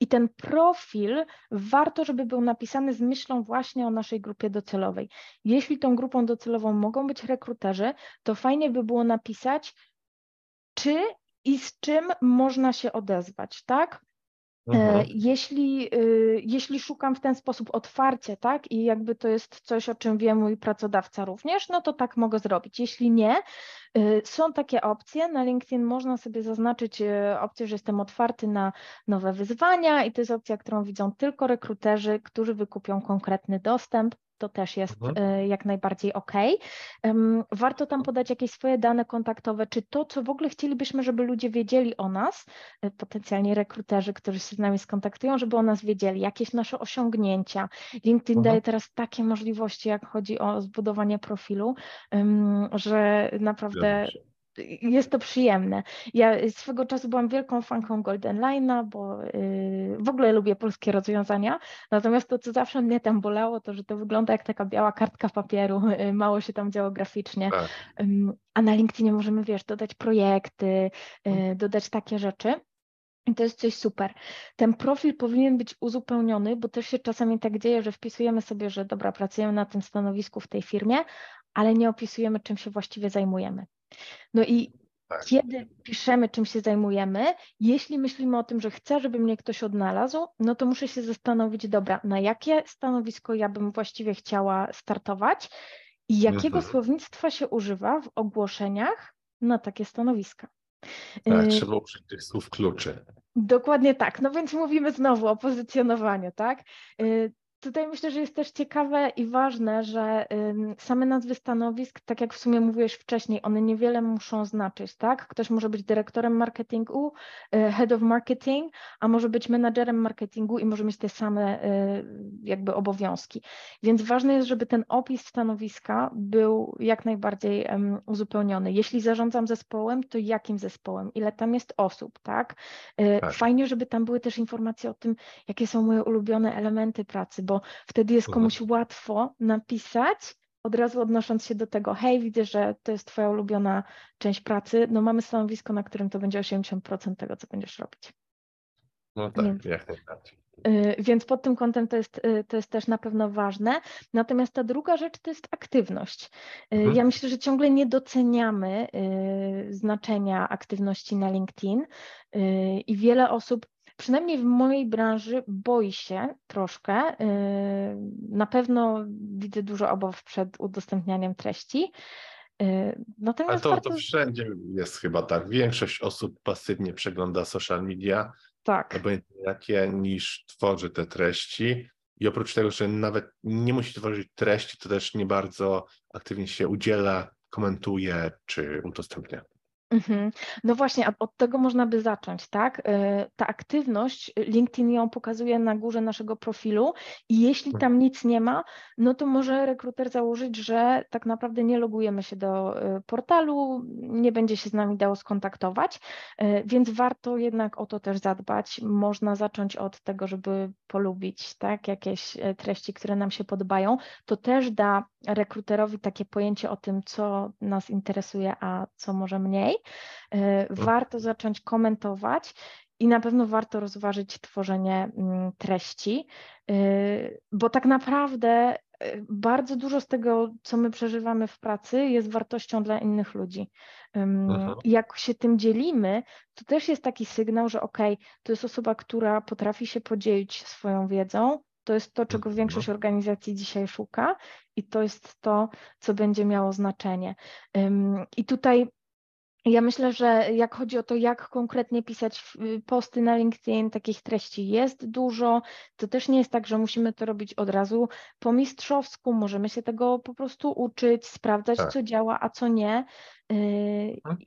I ten profil warto, żeby był napisany z myślą właśnie o naszej grupie docelowej. Jeśli tą grupą docelową mogą być rekruterzy, to fajnie by było napisać, czy i z czym można się odezwać, tak? E, mhm. Jeśli, y, jeśli szukam w ten sposób otwarcie, tak, i jakby to jest coś, o czym wie mój pracodawca również, no to tak mogę zrobić. Jeśli nie, y, są takie opcje. Na LinkedIn można sobie zaznaczyć y, opcję, że jestem otwarty na nowe wyzwania, i to jest opcja, którą widzą tylko rekruterzy, którzy wykupią konkretny dostęp to też jest mhm. E, jak najbardziej ok. Warto tam podać jakieś swoje dane kontaktowe, czy to, co w ogóle chcielibyśmy, żeby ludzie wiedzieli o nas, e, potencjalnie rekruterzy, którzy się z nami skontaktują, żeby o nas wiedzieli, jakieś nasze osiągnięcia. LinkedIn mhm. daje teraz takie możliwości, jak chodzi o zbudowanie profilu, że naprawdę jest to przyjemne. Ja swego czasu byłam wielką fanką Golden Line'a, bo yy, w ogóle lubię polskie rozwiązania, natomiast to, co zawsze mnie tam bolało, to, że to wygląda jak taka biała kartka papieru, yy, mało się tam działo graficznie, tak. yy, a na LinkedInie możemy, wiesz, dodać projekty, yy, dodać takie rzeczy. I to jest coś super. Ten profil powinien być uzupełniony, bo też się czasami tak dzieje, że wpisujemy sobie, że dobra, pracujemy na tym stanowisku w tej firmie, ale nie opisujemy, czym się właściwie zajmujemy. No i tak. kiedy piszemy, czym się zajmujemy, jeśli myślimy o tym, że chcę, żeby mnie ktoś odnalazł, no to muszę się zastanowić, dobra, na jakie stanowisko ja bym właściwie chciała startować i jakiego mhm. słownictwa się używa w ogłoszeniach na takie stanowiska. Tak, y, trzeba użyć tych słów kluczy. Dokładnie tak. No więc mówimy znowu o pozycjonowaniu, tak? Tutaj myślę, że jest też ciekawe i ważne, że same nazwy stanowisk, tak jak w sumie mówiłeś wcześniej, one niewiele muszą znaczyć, tak? Ktoś może być dyrektorem marketingu, y, head of marketing, a może być menadżerem marketingu i może mieć te same y, jakby obowiązki. Więc ważne jest, żeby ten opis stanowiska był jak najbardziej uzupełniony. Jeśli zarządzam zespołem, to jakim zespołem? Ile tam jest osób, tak? Y, tak. Fajnie, żeby tam były też informacje o tym, jakie są moje ulubione elementy pracy, bo wtedy jest komuś łatwo napisać, od razu odnosząc się do tego, hej, widzę, że to jest Twoja ulubiona część pracy, no mamy stanowisko, na którym to będzie 80% tego, co będziesz robić. No tak, Więc, jak najbardziej. Y, więc pod tym kątem to jest, y, to jest też na pewno ważne. Natomiast ta druga rzecz to jest aktywność. Y, mhm. Ja myślę, że ciągle nie doceniamy znaczenia aktywności na LinkedIn i wiele osób przynajmniej w mojej branży boi się troszkę. Y, na pewno widzę dużo obaw przed udostępnianiem treści. Y, natomiast Ale to, warto... to wszędzie jest chyba tak. Większość osób pasywnie przegląda social media, tak. obojętnie jakie, niż tworzy te treści. I oprócz tego, że nawet nie musi tworzyć treści, to też nie bardzo aktywnie się udziela, komentuje czy udostępnia. Mhm. No właśnie, od tego można by zacząć, tak? Y, ta aktywność, LinkedIn ją pokazuje na górze naszego profilu i jeśli tam nic nie ma, no to może rekruter założyć, że tak naprawdę nie logujemy się do y, portalu, nie będzie się z nami dało skontaktować, y, więc warto jednak o to też zadbać. Można zacząć od tego, żeby polubić, tak? Jakieś treści, które nam się podobają. To też da rekruterowi takie pojęcie o tym, co nas interesuje, a co może mniej. E. Warto zacząć komentować i na pewno warto rozważyć tworzenie mm, treści, e, bo tak naprawdę bardzo dużo z tego, co my przeżywamy w pracy, jest wartością dla innych ludzi. Mhm. Jak się tym dzielimy, to też jest taki sygnał, że ok, to jest osoba, która potrafi się podzielić swoją wiedzą, to jest to, czego mhm. większość organizacji dzisiaj szuka i to jest to, co będzie miało znaczenie. I tutaj ja myślę, że jak chodzi o to, jak konkretnie pisać posty na LinkedIn, takich treści jest dużo. To też nie jest tak, że musimy to robić od razu po mistrzowsku. Możemy się tego po prostu uczyć, sprawdzać, tak. co działa, a co nie. Y, mhm.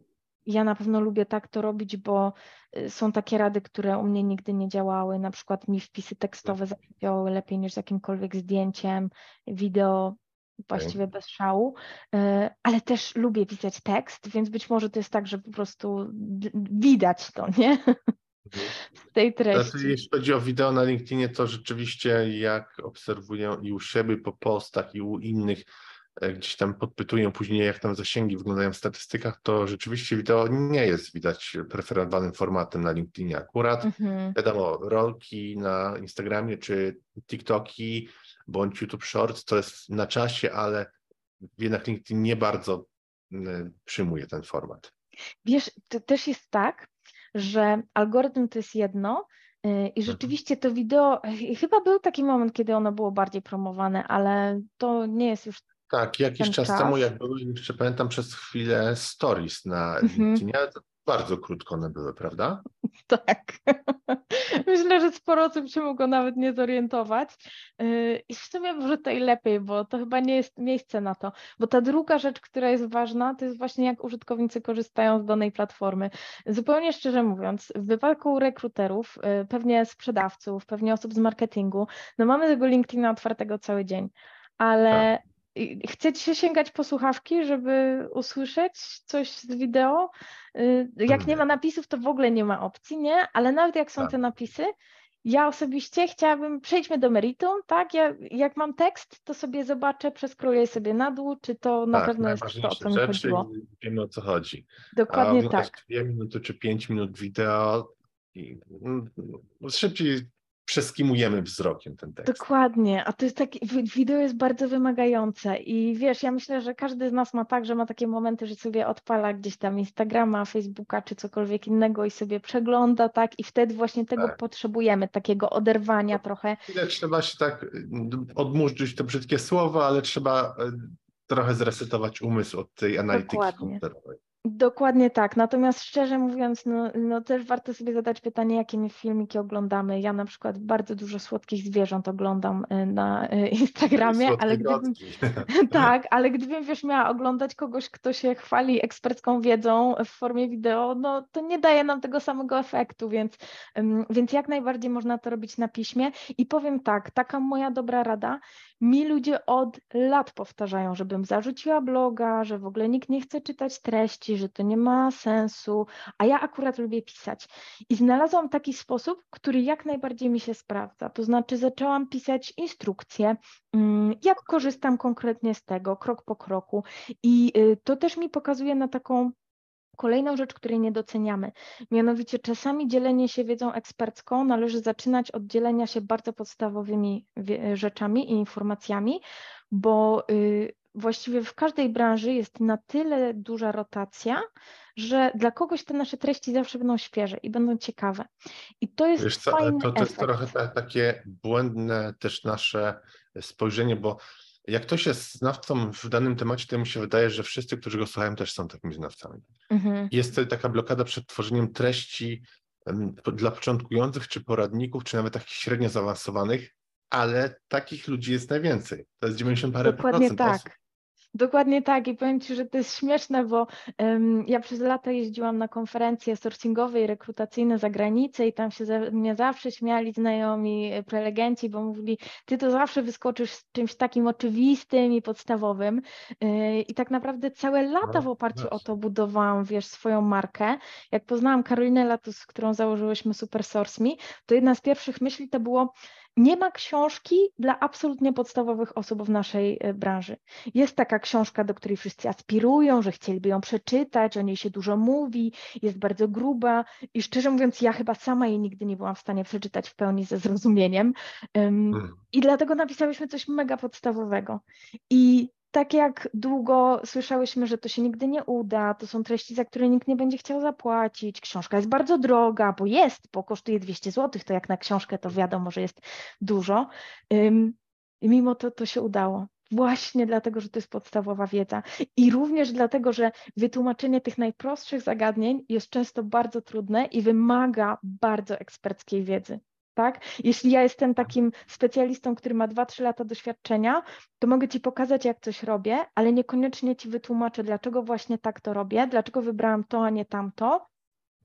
Ja na pewno lubię tak to robić, bo y, są takie rady, które u mnie nigdy nie działały. Na przykład mi wpisy tekstowe działały lepiej niż z jakimkolwiek zdjęciem, wideo właściwie bez szału, e, ale też lubię pisać tekst, więc być może to jest tak, że po prostu widać to, nie? Mhm. Z tej treści. Znaczy, jeśli chodzi o wideo na LinkedInie, to rzeczywiście jak obserwuję i u siebie po postach, i u innych, e, gdzieś tam podpytuję później, jak tam zasięgi wyglądają w statystykach, to rzeczywiście wideo nie jest widać preferowanym formatem na LinkedInie akurat. Mhm. Wiadomo, rolki na Instagramie czy TikToki bądź YouTube Shorts, to jest na czasie, ale jednak LinkedIn nie bardzo mm, przyjmuje ten format. Wiesz, to też jest tak, że algorytm to jest jedno, y, i mhm. rzeczywiście to wideo, chyba był taki moment, kiedy ono było bardziej promowane, ale to nie jest już. Tak, jakiś czas, czas, temu, jak były, jeszcze pamiętam przez chwilę stories na mhm. LinkedInie, bardzo krótko one były, prawda? Tak. Myślę, że sporo osób się mogło nawet nie zorientować. Yy, I w sumie może i lepiej, bo to chyba nie jest miejsce na to. Bo ta druga rzecz, która jest ważna, to jest właśnie jak użytkownicy korzystają z danej platformy. Zupełnie szczerze mówiąc, w wypadku rekruterów, yy, pewnie sprzedawców, pewnie osób z marketingu, no mamy tego LinkedIna otwartego cały dzień, ale tak Chcecie się sięgać po słuchawki, żeby usłyszeć coś z wideo? Y, jak nie ma napisów, to w ogóle nie ma opcji, nie? Ale nawet jak są tak. te napisy, ja osobiście chciałabym, przejdźmy do meritum, tak? Ja, jak mam tekst, to sobie zobaczę, przeskroję sobie na dół, czy to na tak, pewno jest to, o co mi chodziło. Wiemy o co chodzi. Dokładnie A tak. Dwie minuty czy pięć minut wideo i mm, szybciej przeskimujemy wzrokiem ten tekst. Dokładnie, a to jest takie, wideo jest bardzo wymagające i wiesz, ja myślę, że każdy z nas ma tak, że ma takie momenty, że sobie odpala gdzieś tam Instagrama, Facebooka czy cokolwiek innego i sobie przegląda, tak, i wtedy właśnie tego tak. potrzebujemy, takiego oderwania to trochę. Ile trzeba się tak y, odmurzyć te brzydkie słowa, ale trzeba y, trochę zresetować umysł od tej analityki Dokładnie. komputerowej. Dokładnie tak. Natomiast szczerze mówiąc, no, no, też warto sobie zadać pytanie, jakie my filmiki oglądamy. Ja na przykład bardzo dużo słodkich zwierząt oglądam y, na y, Instagramie, ale gdybym, tak, ale gdybym wiesz, miała oglądać kogoś, kto się chwali ekspercką wiedzą w formie wideo, no to nie daje nam tego samego efektu, więc, więc jak najbardziej można to robić na piśmie. I powiem tak, taka moja dobra rada, mi ludzie od lat powtarzają, żebym zarzuciła bloga, że w ogóle nikt nie chce czytać treści, że to nie ma sensu, a ja akurat lubię pisać. I znalazłam taki sposób, który jak najbardziej mi się sprawdza. To znaczy, zaczęłam pisać instrukcje, mm, jak korzystam konkretnie z tego, krok po kroku. I y, to też mi pokazuje na taką Kolejną rzecz, której nie doceniamy, mianowicie czasami dzielenie się wiedzą ekspercką należy zaczynać od dzielenia się bardzo podstawowymi rzeczami i informacjami, bo y, właściwie w każdej branży jest na tyle duża rotacja, że dla kogoś te nasze treści zawsze będą świeże i będą ciekawe. I to jest Wiesz co, fajny to, to jest trochę takie błędne też nasze spojrzenie, bo jak ktoś jest znawcą w danym temacie, to mi się wydaje, że wszyscy, którzy go słuchają, też są takimi znawcami. Mhm. Jest to taka blokada przed tworzeniem treści dla początkujących, czy poradników, czy nawet takich średnio zaawansowanych, ale takich ludzi jest najwięcej. To jest 90 parę Dokładnie procent tak. osób. Dokładnie tak i powiem Ci, że to jest śmieszne, bo um, ja przez lata jeździłam na konferencje sourcingowe i rekrutacyjne za granicę i tam się ze mnie zawsze śmiali znajomi e, prelegenci, bo mówili, Ty to zawsze wyskoczysz z czymś takim oczywistym i podstawowym yy, i tak naprawdę całe lata w oparciu o to budowałam, wiesz, swoją markę. Jak poznałam Karolinę Latus, z którą założyłyśmy Super Source Me, to jedna z pierwszych myśli to było, Nie ma książki dla absolutnie podstawowych osób w naszej e, branży. Jest taka książka, do której wszyscy aspirują, że chcieliby ją przeczytać, o niej się dużo mówi, jest bardzo gruba i szczerze mówiąc, ja chyba sama jej nigdy nie byłam w stanie przeczytać w pełni ze zrozumieniem. Hmm. I dlatego napisałyśmy coś mega podstawowego. I tak jak długo słyszałyśmy, że to się nigdy nie uda, to są treści, za które nikt nie będzie chciał zapłacić, książka jest bardzo droga, bo jest, bo kosztuje 200 zł, to jak na książkę to wiadomo, że jest dużo. I mimo to to się udało. Właśnie dlatego, że to jest podstawowa wiedza. I również dlatego, że wytłumaczenie tych najprostszych zagadnień jest często bardzo trudne i wymaga bardzo eksperckiej wiedzy tak? Jeśli ja jestem takim specjalistą, który ma 2-3 lata doświadczenia, to mogę Ci pokazać, jak coś robię, ale niekoniecznie Ci wytłumaczę, dlaczego właśnie tak to robię, dlaczego wybrałam to, a nie tamto.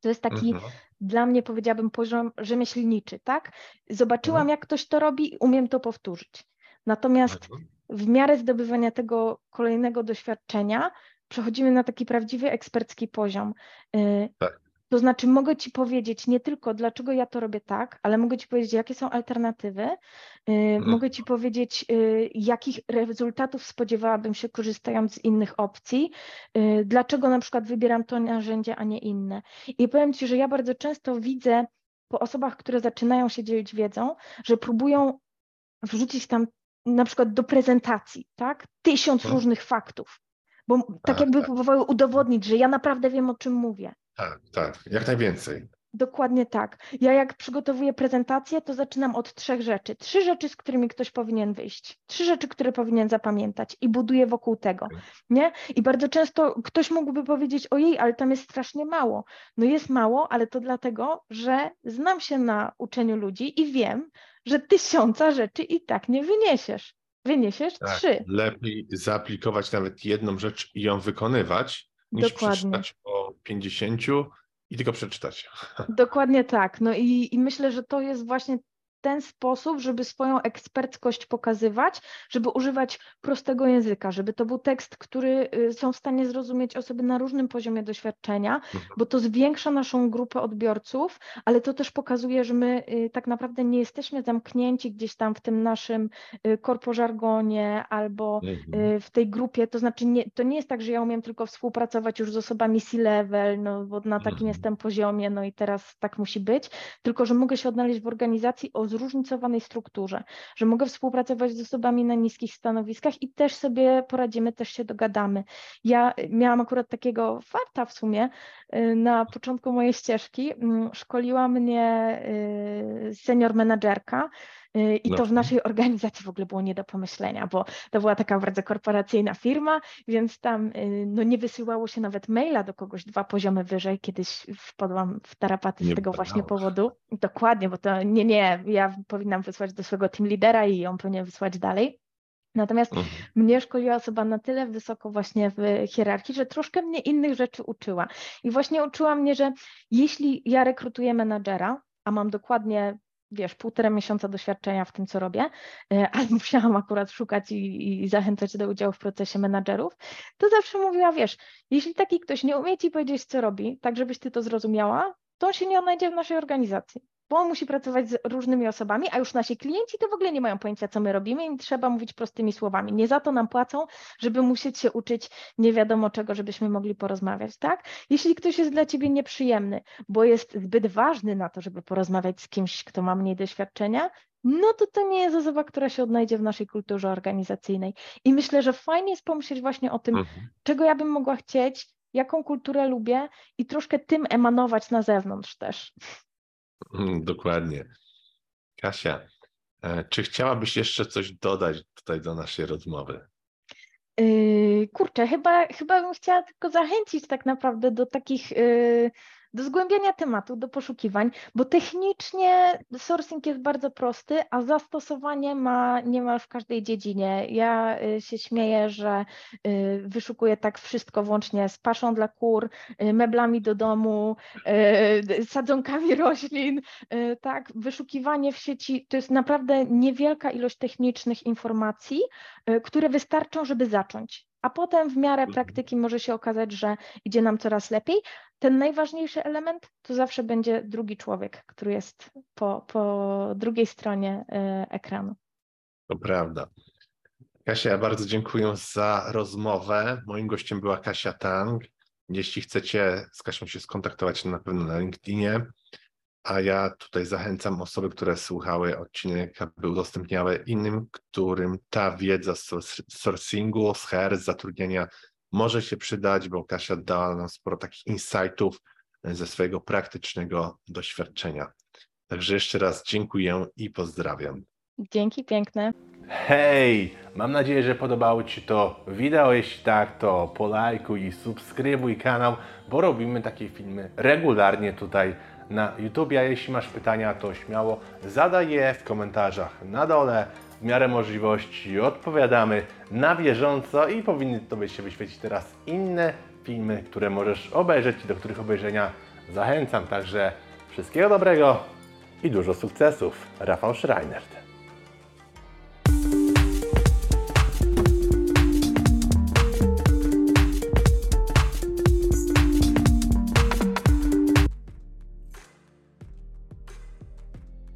To jest taki mhm. dla mnie, powiedziałabym, poziom rzemieślniczy, tak? Zobaczyłam, mhm. jak ktoś to robi i umiem to powtórzyć. Natomiast mhm. w miarę zdobywania tego kolejnego doświadczenia przechodzimy na taki prawdziwy ekspercki poziom. Y, tak. To znaczy, mogę Ci powiedzieć nie tylko, dlaczego ja to robię tak, ale mogę Ci powiedzieć, jakie są alternatywy. Y, mhm. Mogę Ci powiedzieć, y, jakich rezultatów spodziewałabym się korzystając z innych opcji, y, dlaczego na przykład wybieram to narzędzie, a nie inne. I powiem Ci, że ja bardzo często widzę po osobach, które zaczynają się dzielić wiedzą, że próbują wrzucić tam na przykład do prezentacji, tak? Tysiąc mhm. różnych faktów, bo tak, tak jakby tak. próbowały udowodnić, że ja naprawdę wiem, o czym mówię. Tak, tak, jak najwięcej. Dokładnie tak. Ja jak przygotowuję prezentację, to zaczynam od trzech rzeczy. Trzy rzeczy, z którymi ktoś powinien wyjść. Trzy rzeczy, które powinien zapamiętać i buduję wokół tego. Nie? I bardzo często ktoś mógłby powiedzieć, ojej, ale tam jest strasznie mało. No jest mało, ale to dlatego, że znam się na uczeniu ludzi i wiem, że tysiąca rzeczy i tak nie wyniesiesz. Wyniesiesz tak, trzy. Lepiej zaaplikować nawet jedną rzecz i ją wykonywać, niż Dokładnie. przeczytać o 50 i tylko przeczytać. Dokładnie tak. No i, i myślę, że to jest właśnie ten sposób, żeby swoją eksperckość pokazywać, żeby używać prostego języka, żeby to był tekst, który y, są w stanie zrozumieć osoby na różnym poziomie doświadczenia, mhm. bo to zwiększa naszą grupę odbiorców, ale to też pokazuje, że my y, tak naprawdę nie jesteśmy zamknięci gdzieś tam w tym naszym y, korpożargonie albo mhm. w tej grupie, to znaczy nie, to nie jest tak, że ja umiem tylko współpracować już z osobami C-level, no bo na takim mhm. jestem poziomie, no i teraz tak musi być, tylko że mogę się odnaleźć w organizacji o zróżnicowanej strukturze, że mogę współpracować z osobami na niskich stanowiskach i też sobie poradzimy, też się dogadamy. Ja miałam akurat takiego farta w sumie y, na początku mojej ścieżki. Mm, szkoliła mnie y, senior menadżerka, Y, I no. to w naszej organizacji w ogóle było nie do pomyślenia, bo to była taka bardzo korporacyjna firma, więc tam y, no, nie wysyłało się nawet maila do kogoś dwa poziomy wyżej. Kiedyś wpadłam w tarapaty z tego właśnie powodu. Dokładnie, bo to nie, nie, ja powinnam wysłać do swojego team lidera i on powinien wysłać dalej. Natomiast mhm. mnie szkoliła osoba na tyle wysoko właśnie w hierarchii, że troszkę mnie innych rzeczy uczyła. I właśnie uczyła mnie, że jeśli ja rekrutuję menadżera, a mam dokładnie wiesz, półtora miesiąca doświadczenia w tym, co robię, e, ale musiałam akurat szukać i, i, zachęcać do udziału w procesie menadżerów, to zawsze mówiła, wiesz, jeśli taki ktoś nie umie ci powiedzieć, co robi, tak żebyś ty to zrozumiała, to on się nie odnajdzie w naszej organizacji bo on musi pracować z różnymi osobami, a już nasi klienci to w ogóle nie mają pojęcia, co my robimy i trzeba mówić prostymi słowami. Nie za to nam płacą, żeby musieć się uczyć nie wiadomo czego, żebyśmy mogli porozmawiać, tak? Jeśli ktoś jest dla ciebie nieprzyjemny, bo jest zbyt ważny na to, żeby porozmawiać z kimś, kto ma mniej doświadczenia, no to to nie jest osoba, która się odnajdzie w naszej kulturze organizacyjnej. I myślę, że fajnie jest pomyśleć właśnie o tym, mhm. czego ja bym mogła chcieć, jaką kulturę lubię i troszkę tym emanować na zewnątrz też. Mm, dokładnie. Kasia, e, czy chciałabyś jeszcze coś dodać tutaj do naszej rozmowy? Yy, kurczę, chyba, chyba bym chciała tylko zachęcić tak naprawdę do takich yy, do zgłębiania tematu, do poszukiwań, bo technicznie sourcing jest bardzo prosty, a zastosowanie ma niemal w każdej dziedzinie. Ja y, się śmieję, że y, wyszukuję tak wszystko włącznie z paszą dla kur, y, meblami do domu, sadzonkami roślin, tak, wyszukiwanie w sieci to jest naprawdę niewielka ilość technicznych informacji, które wystarczą, żeby zacząć a potem w miarę Mhm. praktyki może się okazać, że idzie nam coraz lepiej. Ten najważniejszy element to zawsze będzie drugi człowiek, który jest po, po drugiej stronie e, ekranu. To prawda. Kasia, ja bardzo dziękuję za rozmowę. Moim gościem była Kasia Tang. Jeśli chcecie z Kasią się skontaktować, to na pewno na LinkedInie. A ja tutaj zachęcam osoby, które słuchały odcinek, aby udostępniały innym, którym ta wiedza z sourc- sourcingu, z HR, z zatrudnienia może się przydać, bo Kasia dała nam sporo takich insightów ze swojego praktycznego doświadczenia. Także jeszcze raz dziękuję i pozdrawiam. Dzięki piękne. Hej! Mam nadzieję, że podobało Ci to wideo. Jeśli tak, to polajkuj i subskrybuj kanał, bo robimy takie filmy regularnie tutaj na YouTube. A jeśli masz pytania, to śmiało zadaj je w komentarzach na dole. W miarę możliwości odpowiadamy na bieżąco i powinny Tobie się wyświecić teraz inne filmy, które możesz obejrzeć i do których obejrzenia zachęcam. Także wszystkiego dobrego i dużo sukcesów. Rafał Schreinert.